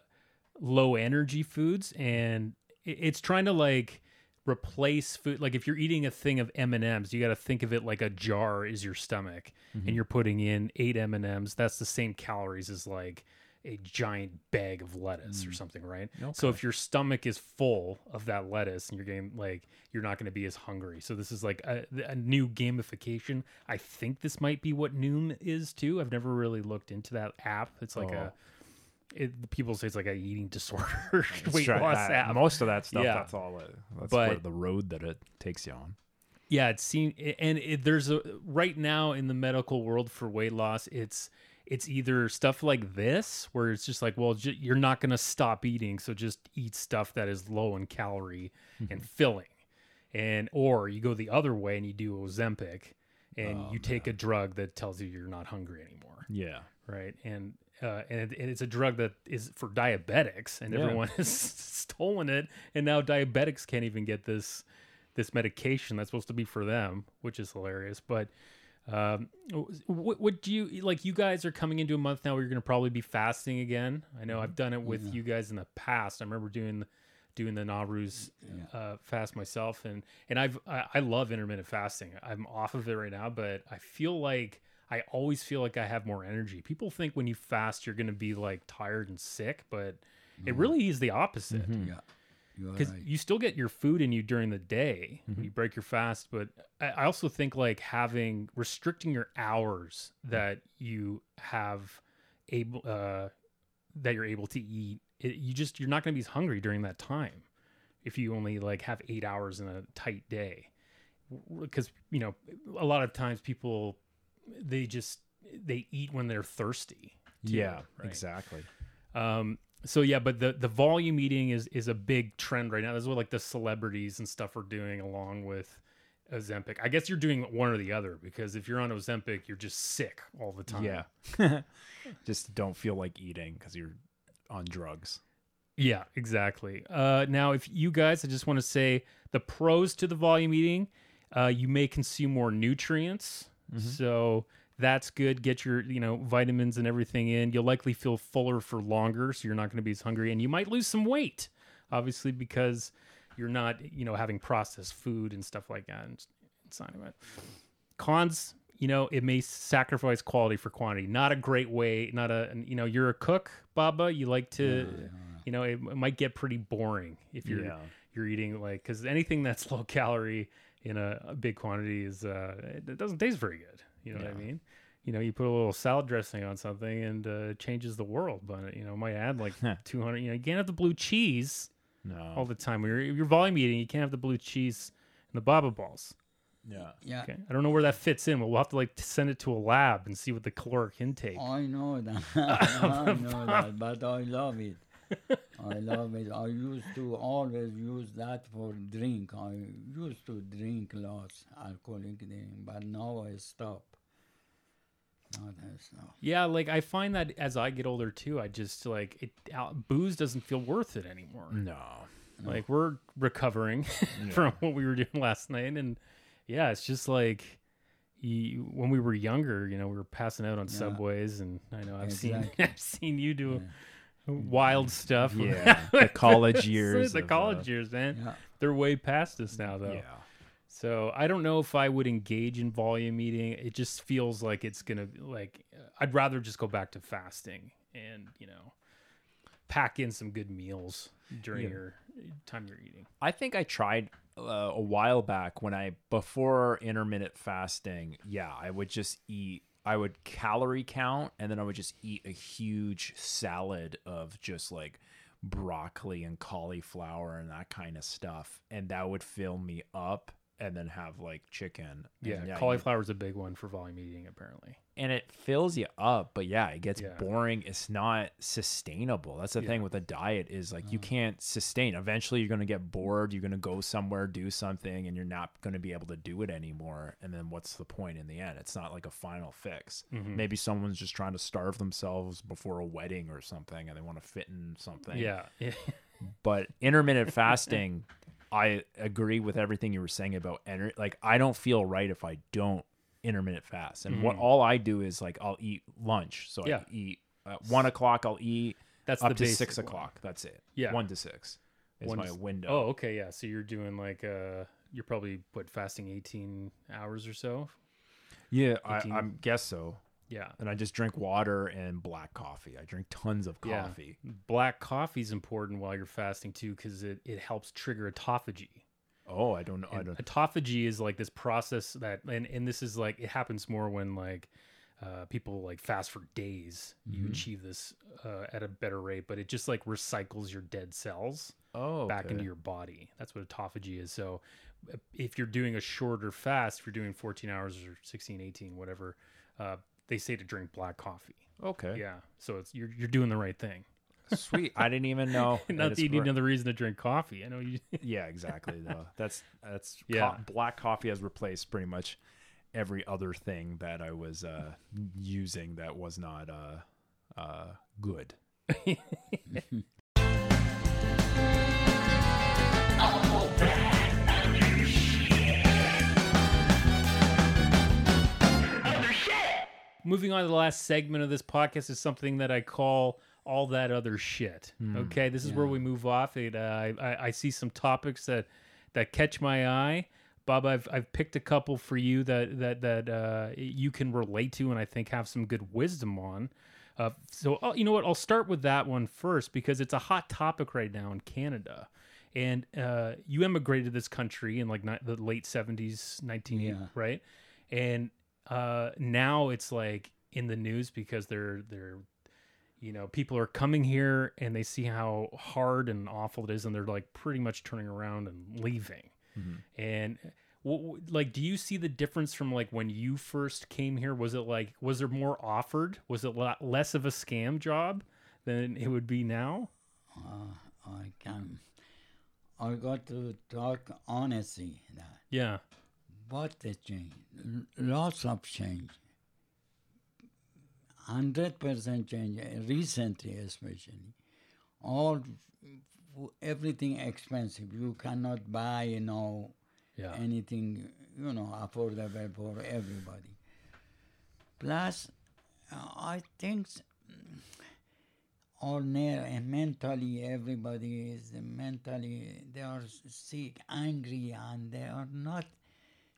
low energy foods and it's trying to like replace food like if you're eating a thing of M&Ms, you got to think of it like a jar is your stomach and you're putting in 8 M&Ms, that's the same calories as like a giant bag of lettuce or mm. something, right? So if your stomach is full of that lettuce and you're getting like you're not going to be as hungry. So this is like a, a new gamification. I think this might be what Noom is too. I've never really looked into that app. It's like a oh. it, people say it's like a eating disorder *laughs* weight Try- loss that- app. Most of that stuff, Yeah. that's all it. That's But- the road that it takes you on. Yeah, it seems, and it, there's a right now in the medical world for weight loss, it's it's either stuff like this where it's just like, well, you're not going to stop eating, so just eat stuff that is low in calorie and filling, and or you go the other way and you do Ozempic, and you take a drug that tells you you're not hungry anymore, Yeah. right? And uh, and, and it's a drug that is for diabetics, and Yeah. everyone *laughs* has stolen it, and now diabetics can't even get this this medication that's supposed to be for them, which is hilarious. But um, what, what do you like? You guys are coming into a month now where you're going to probably be fasting again. I know I've done it with you guys in the past. I remember doing doing the Nowruz uh, fast myself, and and I've I, I love intermittent fasting. I'm off of it right now, but I feel like I always feel like I have more energy. People think when you fast you're going to be like tired and sick, but it really is the opposite Yeah, you're because right. you still get your food in you during the day when you break your fast but I, I also think like having restricting your hours that you have able uh that you're able to eat it, you just you're not going to be as hungry during that time if you only like have eight hours in a tight day because you know a lot of times people they just they eat when they're thirsty too, Yeah. right? Exactly. Um, so yeah, but the the volume eating is is a big trend right now. That's what like the celebrities and stuff are doing along with Ozempic. I guess you're doing one or the other because if you're on Ozempic, you're just sick all the time. Yeah. *laughs* Just don't feel like eating because you're on drugs. Yeah, exactly. Uh, now, if you guys, I just want to say the pros to the volume eating, uh, you may consume more nutrients, so that's good. Get your you know vitamins and everything in. You'll likely feel fuller for longer, so you're not going to be as hungry, and you might lose some weight, obviously because you're not you know having processed food and stuff like that. And it's not about cons you know it may sacrifice quality for quantity not a great way not a you know you're a cook baba you like to you know it, it might get pretty boring if you're Yeah. you're eating like because anything that's *laughs* low calorie in a, a big quantity is uh it doesn't taste very good you know what i mean you know you put a little salad dressing on something and uh it changes the world but you know it might add like *laughs* 200 you know you can't have the blue cheese No. all the time when you're, you're volume eating you can't have the blue cheese and the baba balls yeah. Yeah, Okay. I don't know where that fits in, but we'll have to like send it to a lab and see what the caloric intake. I know that. *laughs* *laughs* I know that, but I love it. *laughs* I love it. I used to always use that for drink. I used to drink lots alcoholic drink, but now I stop. Now I stop. Yeah, like I find that as I get older too, I just like it. Al- booze doesn't feel worth it anymore. No. Like we're recovering *laughs* from what we were doing *laughs* last night, and yeah, it's just like you, when we were younger, you know, we were passing out on subways, and I know I've seen I've seen you do wild stuff. Yeah. *laughs* the college years. the of, uh, college years, man. Yeah. They're way past us now, though. Yeah. So I don't know if I would engage in volume eating. It just feels like it's gonna like I'd rather just go back to fasting and you know pack in some good meals during your time you're eating. I think I tried uh, a while back when I before intermittent fasting. Yeah, I would just eat. I would calorie count, and then I would just eat a huge salad of just like broccoli and cauliflower and that kind of stuff, and that would fill me up. And then have like chicken. Yeah, and, you- cauliflower's a big one for volume eating apparently. And it fills you up but yeah it gets Yeah. boring. It's not sustainable. That's the thing with a diet is like you mm. can't sustain. Eventually you're going to get bored you're going to go somewhere do something and you're not going to be able to do it anymore and then what's the point in the end? It's not like a final fix. Mm-hmm. Maybe someone's just trying to starve themselves before a wedding or something and they want to fit in something. Yeah. *laughs* but intermittent fasting i agree with everything you were saying about energy. like i don't feel right if i don't intermittent fast and what all i do is like i'll eat lunch so Mm-hmm. Yeah. i eat at one o'clock i'll eat That's up the to six one. o'clock that's it Yeah. one to six is One my to- window Oh, okay, yeah. So you're doing like uh you're probably what fasting 18 hours or so? yeah I, 18. I guess so Yeah. and i just drink water and black coffee i drink tons of Yeah. coffee Black coffee is important while you're fasting too cuz it it helps trigger autophagy. Oh i don't know i don't autophagy is like this process that and, and this is like it happens more when like uh, people like fast for days. You Mm-hmm. achieve this uh, at a better rate but it just like recycles your dead cells oh back into your body. That's what autophagy is. So if you're doing a shorter fast if you're doing 14 hours or 16 18 whatever uh, they say to drink black coffee. Okay. Yeah. So it's you're, you're doing the right thing sweet i didn't even know *laughs* not that you need another reason to drink coffee i know you *laughs* Yeah, exactly. Though that's that's *laughs* Yeah. co- black coffee has replaced pretty much every other thing that I was uh, using that was not uh, uh, good. Moving on to the last segment of this podcast is something that I call all that other shit. Okay, this is where we move off. It, uh, I, I see some topics that that catch my eye. Bob, I've I've picked a couple for you that that that uh, you can relate to, and I think have some good wisdom on. Uh, so uh, you know what? I'll start with that one first because it's a hot topic right now in Canada. And uh, you emigrated to this country in like ni- the late seventies, nineteen Yeah. right? And uh, now it's like in the news because they're they're you know people are coming here and they see how hard and awful it is and they're like pretty much turning around and leaving and w- w- like do you see the difference from like when you first came here was it like was there more offered was it less of a scam job than it would be now Uh, I can. I got to talk honestly. That yeah what the change? Lots of change. Hundred percent change. Recently, especially, all everything expensive. You cannot buy, you know, yeah anything, you know, affordable for everybody. Plus, I think all near and mentally everybody is mentally they are sick, angry, and they are not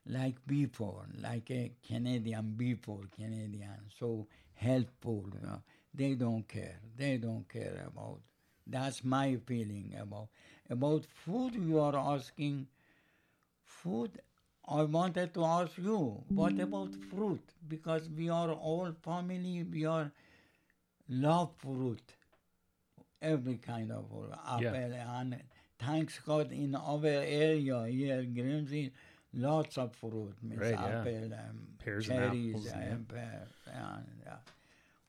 like before, like a Canadian before Canadian, so helpful. you know. They don't care. They don't care about. That's my feeling about about food. You are asking food. I wanted to ask you, what about fruit? Because we are all family. We are love fruit every kind of fruit, Yeah. apple and thanks God in our area here, Grimsby, lots of fruit, means Right, yeah. apple and Pears and cherries apples, yeah. and pears. And, uh,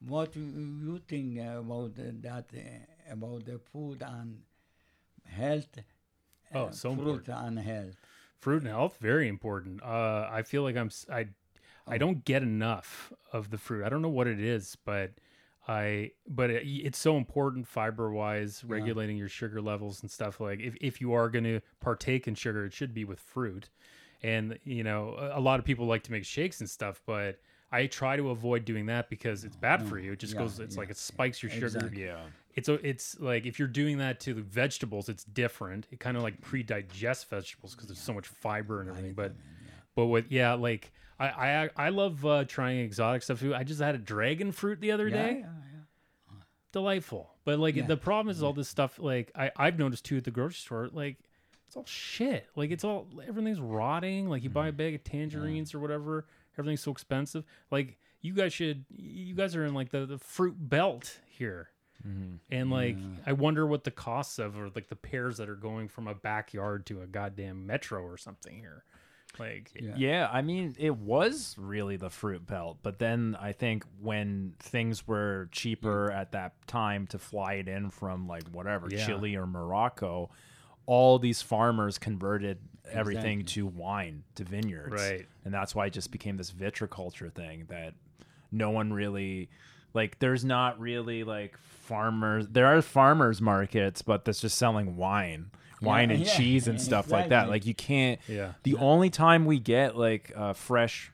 what you, you think about that, uh, about the food and health? Oh, uh, so fruit and health. fruit and health very important. Uh i feel like i'm I, I don't get enough of the fruit. I don't know what it is but i but it, it's so important fiber wise regulating your sugar levels and stuff like if, if you are going to partake in sugar it should be with fruit. And you know a lot of people like to make shakes and stuff but i try to avoid doing that because it's bad for you it just Yeah, goes it's yeah, like it spikes your sugar exactly. Yeah. it's a, it's like if you're doing that to the vegetables, it's different. It kind of like pre-digests vegetables because there's so much fiber and everything. But but with yeah, like I I I love uh, trying exotic stuff too. I just had a dragon fruit the other Yeah, day. yeah, yeah. Delightful. But like Yeah. the problem is all this stuff. Like I I've noticed too at the grocery store. Like it's all shit. Like it's all everything's rotting. Like you buy a Mm. bag of tangerines or whatever. Everything's so expensive. Like you guys should. You guys are in like the the fruit belt here. Mm-hmm. And like, I wonder what the costs of, or like the pears that are going from a backyard to a goddamn metro or something here. Like, Yeah. Yeah, I mean, it was really the fruit belt, but then I think when things were cheaper at that time to fly it in from like whatever Yeah. Chile or Morocco, all these farmers converted everything Exactly. to wine, to vineyards, Right. And that's why it just became this vitriculture thing that no one really like. There's not really like farmers. There are farmers markets, but that's just selling wine. Wine and yeah, cheese and stuff like that. Like you can't. Yeah. The only time we get like uh, fresh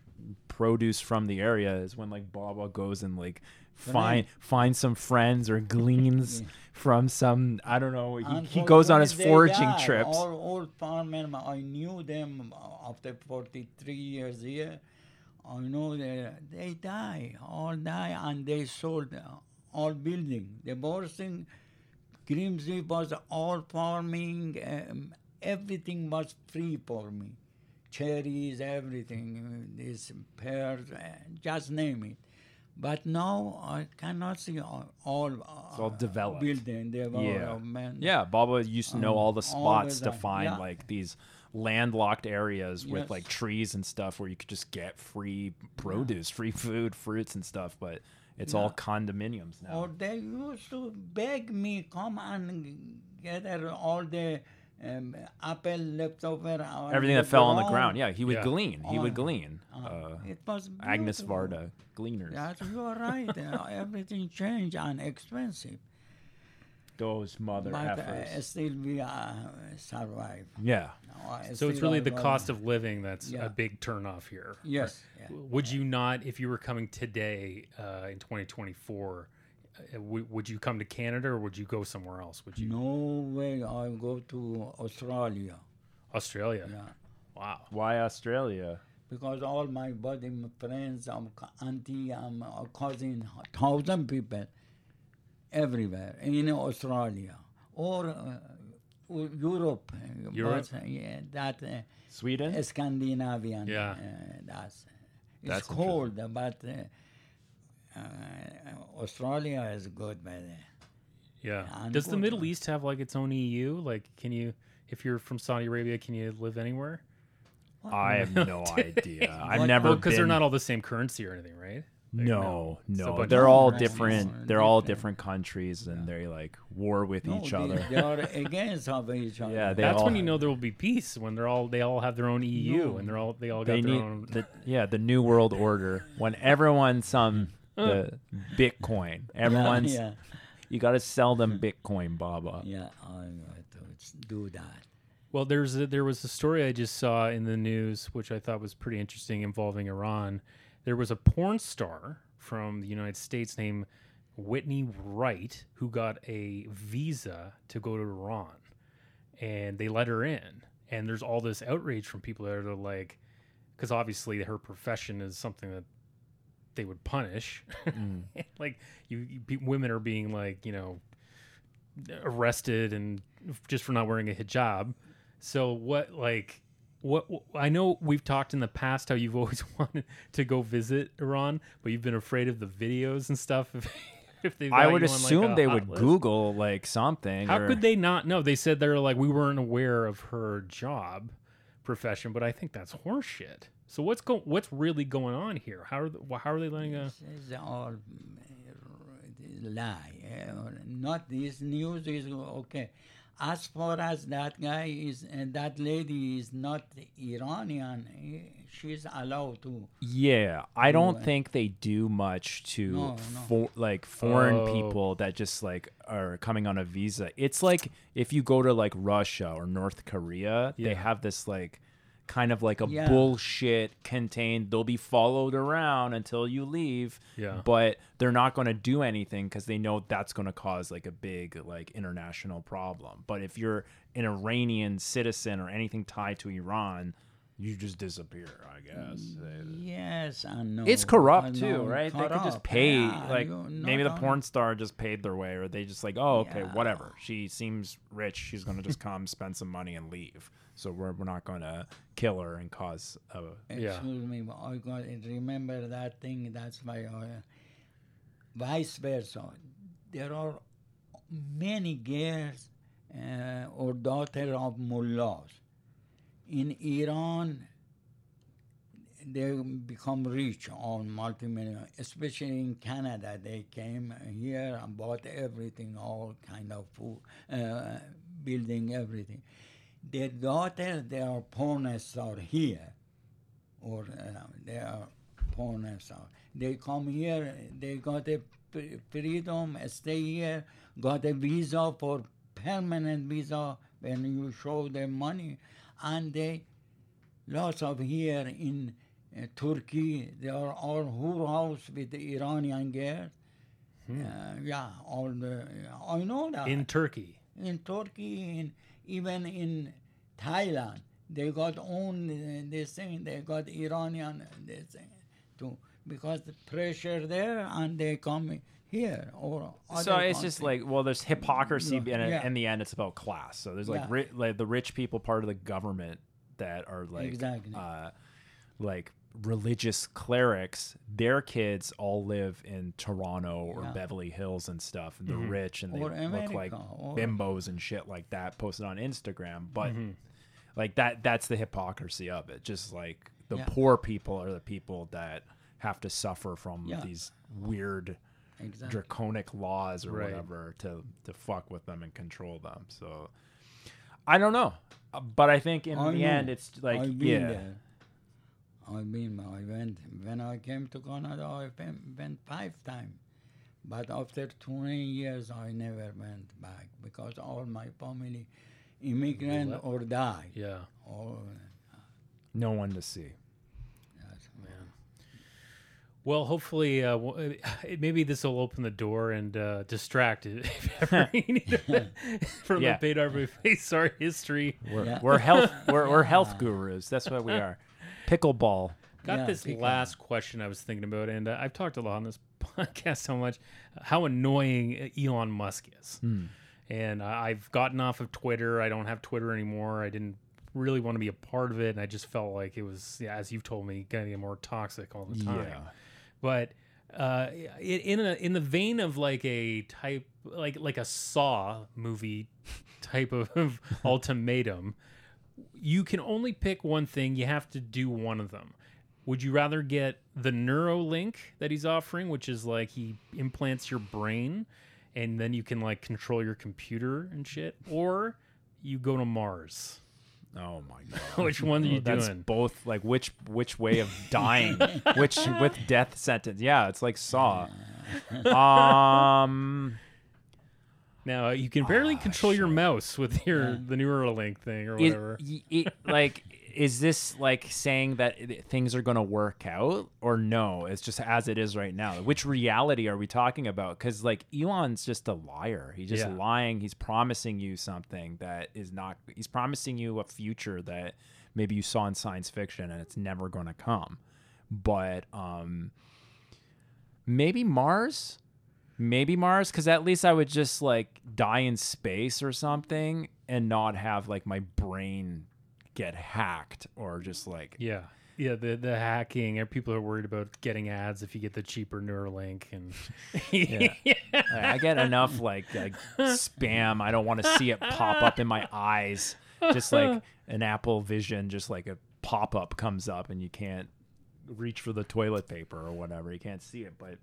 produce from the area is when like Baba goes and like find find some friends or gleans *laughs* from some I don't know. He, he goes on his foraging trips. All old farmers, I knew them after 43 years here. I know they, they die, all die, and they sold all building. The thing, Grimsby was all farming, um, everything was free for me. Cherries, everything, uh, these pears, uh, just name it. But now I cannot see all, all, uh, all developed. building development. Yeah, Baba used to know Um, all the all spots the to find yeah. like these landlocked areas with like trees and stuff where you could just get free produce, free food, fruits and stuff. But it's all condominiums now. Or they used to beg me, come and gather all the um, apple leftover. on Everything that fell on the ground. ground. Yeah, he would Yeah. glean. He would glean. Uh, It was Agnes. Varda, Gleaners. Yes, you are right. Uh, *laughs* everything changed and expensive, Those mother but effers. uh, still we uh, survive. yeah. So it's really the got- cost of living that's Yeah. a big turnoff here. Yes. yeah. Would you not, if you were coming today uh, in 2024, uh, w- would you come to Canada or would you go somewhere else? Would you No way. I go to Australia. Australia? Yeah. Wow. Why Australia? because all my buddy, my friends, c- auntie, um, uh, cousin, thousand people everywhere in Australia or uh, Europe. uh, Europe? but, uh, yeah, that uh, Sweden? Scandinavian. Yeah. Uh, that's it's That's cold, but uh, Australia is good, but uh, Yeah. And Does the Middle East have like its own EU? Like, can you, if you're from Saudi Arabia, can you live anywhere? I have no *laughs* idea. I've What- never Well, because they're not all the same currency or anything, right? Like, No, It's a no, bunch they're all different. They're all different. different countries, and they like war with no, each they, other. they are against of each other. Yeah, That's all when you know there will be peace when they're all they all have their own EU No. and they're all they all got They their need own. the yeah the new world order when everyone's some the Bitcoin. *laughs* Everyone's yeah. you got to sell them Bitcoin, Baba. Yeah, I'm going to do that. Well, there's a, there was a story I just saw in the news which I thought was pretty interesting involving Iran. There was a porn star from the United States named Whitney Wright who got a visa to go to Iran, and they let her in. And there's all this outrage from people that are like, because obviously her profession is something that they would punish. Mm. *laughs* like you, you women are being like you know arrested and just for not wearing a hijab. So what like what I know we've talked in the past how you've *laughs* always wanted to go visit Iran, but you've been afraid of the videos and stuff. If, *laughs* if they I would assume they would Google like something. How or- could they not know? They said they're like we weren't aware of her job profession, but I think that's horseshit. So what's go what's really going on here? How are the, how are they letting a This is all lie. eh, Not this news is okay. As far as that guy is, and that lady is not Iranian, eh, she's allowed to. Yeah, I don't Anyway. think they do much to No, no. for, like foreign Oh. people that just like are coming on a visa. It's like if you go to like Russia or North Korea, Yeah. they have this like kind of like a Yeah. bullshit contained. They'll be followed around until you leave. Yeah. but they're not going to do anything because they know that's going to cause like a big like international problem. But if you're an Iranian citizen or anything tied to Iran. You just disappear, I guess. Yes, I know. It's corrupt I too, know, right? They could just pay, yeah, like you- maybe the not porn star just paid their way, or they just like, oh, okay, Yeah. whatever. She seems rich. She's gonna just come, spend some money, and leave. So we're we're not gonna kill her and cause a. Yeah. Excuse me, but I got remember that thing. That's why I, vice versa. There are many girls uh, or daughter of mullahs in Iran. They become rich on multi-million, especially in Canada. They came here and bought everything, all kind of food, uh, building everything. Their daughter, they are porn star here or uh, they are. They come here, they got a freedom, stay here, got a visa for permanent visa when you show them money, and they lots of here in uh, Turkey, they are all house with the Iranian girls. Uh, yeah, all the I know that in Turkey? in Turkey, in, even in Thailand, they got own uh, this thing. They got Iranian uh, this thing too because the pressure there, and they come here or So it's just like well, there's hypocrisy, Yeah, and yeah. in the end, it's about class. So there's like Yeah. ri- like the rich people part of the government that are like Exactly. uh, like religious clerics. Their kids all live in Toronto or Yeah. Beverly Hills and stuff, and they're rich and they Or look like or- bimbos and shit like that posted on Instagram. But Mm-hmm. like that, that's the hypocrisy of it. Just like the Yeah. poor people are the people that have to suffer from Yeah. these weird exactly. draconic laws or Right. whatever to to fuck with them and control them. So I don't know, Uh, but I think in I the know. end, it's like I've been yeah, there. I mean, I went when I came to Canada. I went, went five times, but after 20 years, I never went back because all my family immigrant or die. Yeah. Or, No one to see. yes. Well, hopefully, uh, w- uh, maybe this will open the door and uh, distract it if ever you need to- from *laughs* Yeah. the Pedar va Pesar History. We're, Yeah. we're health we're, we're *laughs* health gurus. That's what we are. Pickleball. Got Yeah, this pick last question I was thinking about, and uh, I've talked a lot on this *laughs* podcast so much how annoying Elon Musk is. And I I've gotten off of Twitter. I don't have Twitter anymore. I didn't really want to be a part of it, and I just felt like it was, yeah, as you've told me, getting more toxic all the time. Yeah. But uh, i- in a, in the vein of like a type like like a Saw movie type of, of *laughs* ultimatum, you can only pick one thing. You have to do one of them. Would you rather get the Neuralink that he's offering, which is like he implants your brain and then you can like control your computer and shit, or you go to Mars? Oh my god. *laughs* Which one are you That's doing? both like which which way of dying, which with death sentence. Yeah, it's like Saw. *laughs* Um, Now you can barely control your mouse with your the Neuralink thing or whatever. y- it, like, is this like saying that things are gonna work out, or no? It's just as it is right now. Which reality are we talking about? Because like Elon's just a liar. He's just Yeah. lying. He's promising you something that is not. He's promising you a future that maybe you saw in science fiction, and it's never gonna come. But um, maybe Mars maybe Mars because at least I would just like die in space or something and not have like my brain get hacked or just like Yeah. Yeah, the the hacking and people are worried about getting ads if you get the cheaper Neuralink and *laughs* Yeah. I get enough like like spam. I don't want to see it pop up in my eyes. Just like an Apple Vision, just like a pop up comes up and you can't reach for the toilet paper or whatever. You can't see it, but.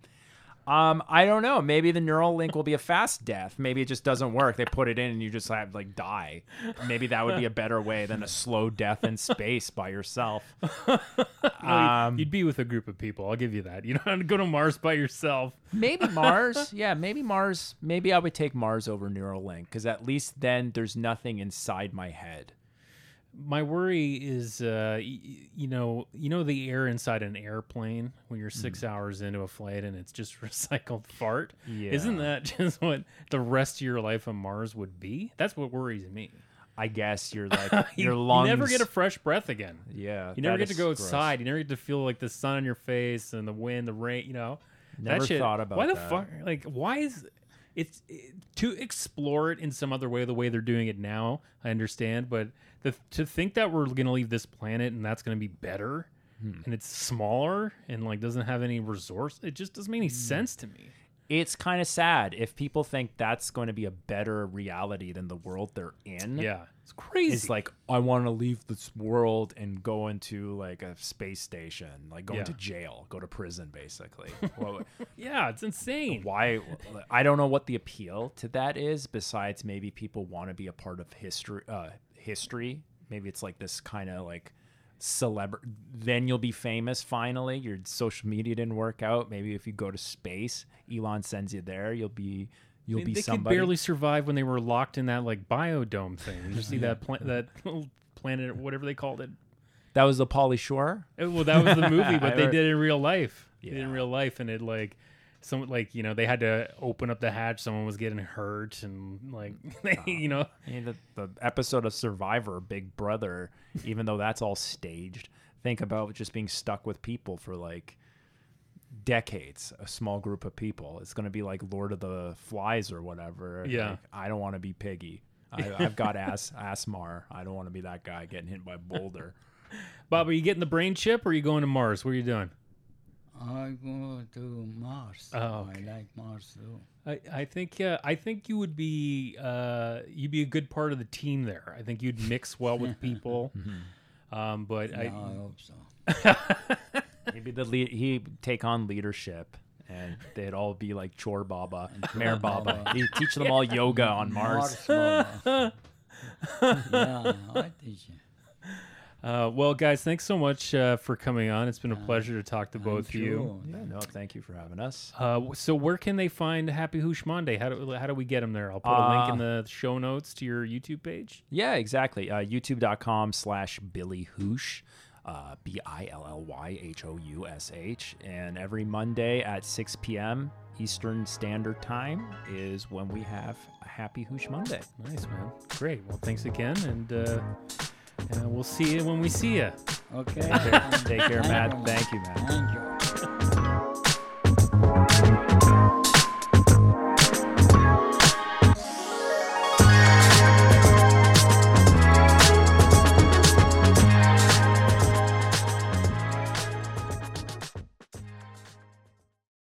Um, I don't know. Maybe the Neuralink will be a fast death. Maybe it just doesn't work. They put it in and you just have like die. Maybe that would be a better way than a slow death in space by yourself. *laughs* Well, you'd be with a group of people. I'll give you that. You don't have to go to Mars by yourself. Maybe *laughs* Mars. yeah, maybe Mars. Maybe I would take Mars over Neuralink because at least then there's nothing inside my head. My worry is, uh, y- you know, you know the air inside an airplane when you're six hours into a flight and it's just *laughs* recycled fart. yeah. Isn't that *laughs* just what the rest of your life on Mars would be? That's what worries me. I guess you're *laughs* like You, your you never get a fresh breath again. yeah. You never get to go gross. outside. You never get to feel like the sun on your face and the wind, the rain. You know, Never that shit, thought about why the fuck. Like, why is it's it, to explore it in some other way? The way they're doing it now, I understand, but the, to think that we're gonna leave this planet and that's gonna be better, Hmm. and it's smaller and like doesn't have any resource, it just doesn't make any Hmm. sense to me. It's kind of sad if people think that's going to be a better reality than the world they're in. Yeah, it's crazy. It's like I want to leave this world and go into like a space station, like go Yeah. into jail, go to prison, basically. *laughs* well, yeah, it's insane. why I don't know what the appeal to that is besides maybe people want to be a part of history uh history maybe it's like this kind of like celebrity then you'll be famous finally your social media didn't work out maybe if you go to space Elon sends you there you'll be you'll I mean, be they somebody could barely survive when they were locked in that like biodome thing. Did you see that pla- that *laughs* planet or whatever they called it? that was the Pauly Shore Uh, Well, that was the movie, *laughs* but they did it in real life. They did it in real life, and it like some like you know they had to open up the hatch. Someone was getting hurt, and like *laughs* they, you know I mean, the, the episode of Survivor, Big Brother, even though that's all staged, think about just being stuck with people for like decades, a small group of people. It's going to be like Lord of the Flies or whatever. Yeah. Like, I don't want to be Piggy. I, I've got *laughs* ass asmar. I don't want to be that guy getting hit by boulder. Bob, are you getting the brain chip or are you going to Mars? What are you doing? I go to Mars. Oh, okay. I like Mars too. I, I think uh, I think you would be uh, you'd be a good part of the team there. I think you'd mix well with *laughs* people. *laughs* um, but Yeah, I, I hope so. *laughs* Maybe the lead, he take on leadership. And they'd all be like Chor Baba, Meher Baba. Baba. He'd teach them all yoga on Mars. Mars, Baba. yeah, I teach you. Uh, well, guys, thanks so much uh, for coming on. It's been a pleasure to talk to both of you. Yeah, no, thank you for having us. Uh, so, where can they find Happy Housh Monday? How do how do we get them there? I'll put a link in the show notes to your YouTube page. Yeah, exactly. Uh, YouTube.com slash Billy Housh, uh, B I L L Y H O U S H. And every Monday at 6 p.m. Eastern Standard Time is when we have a Happy Housh Monday. Nice, man. Great. Well, thanks again, and uh, we'll see you when we see you. Okay. Take care, Matt. Thank you, Matt. Thank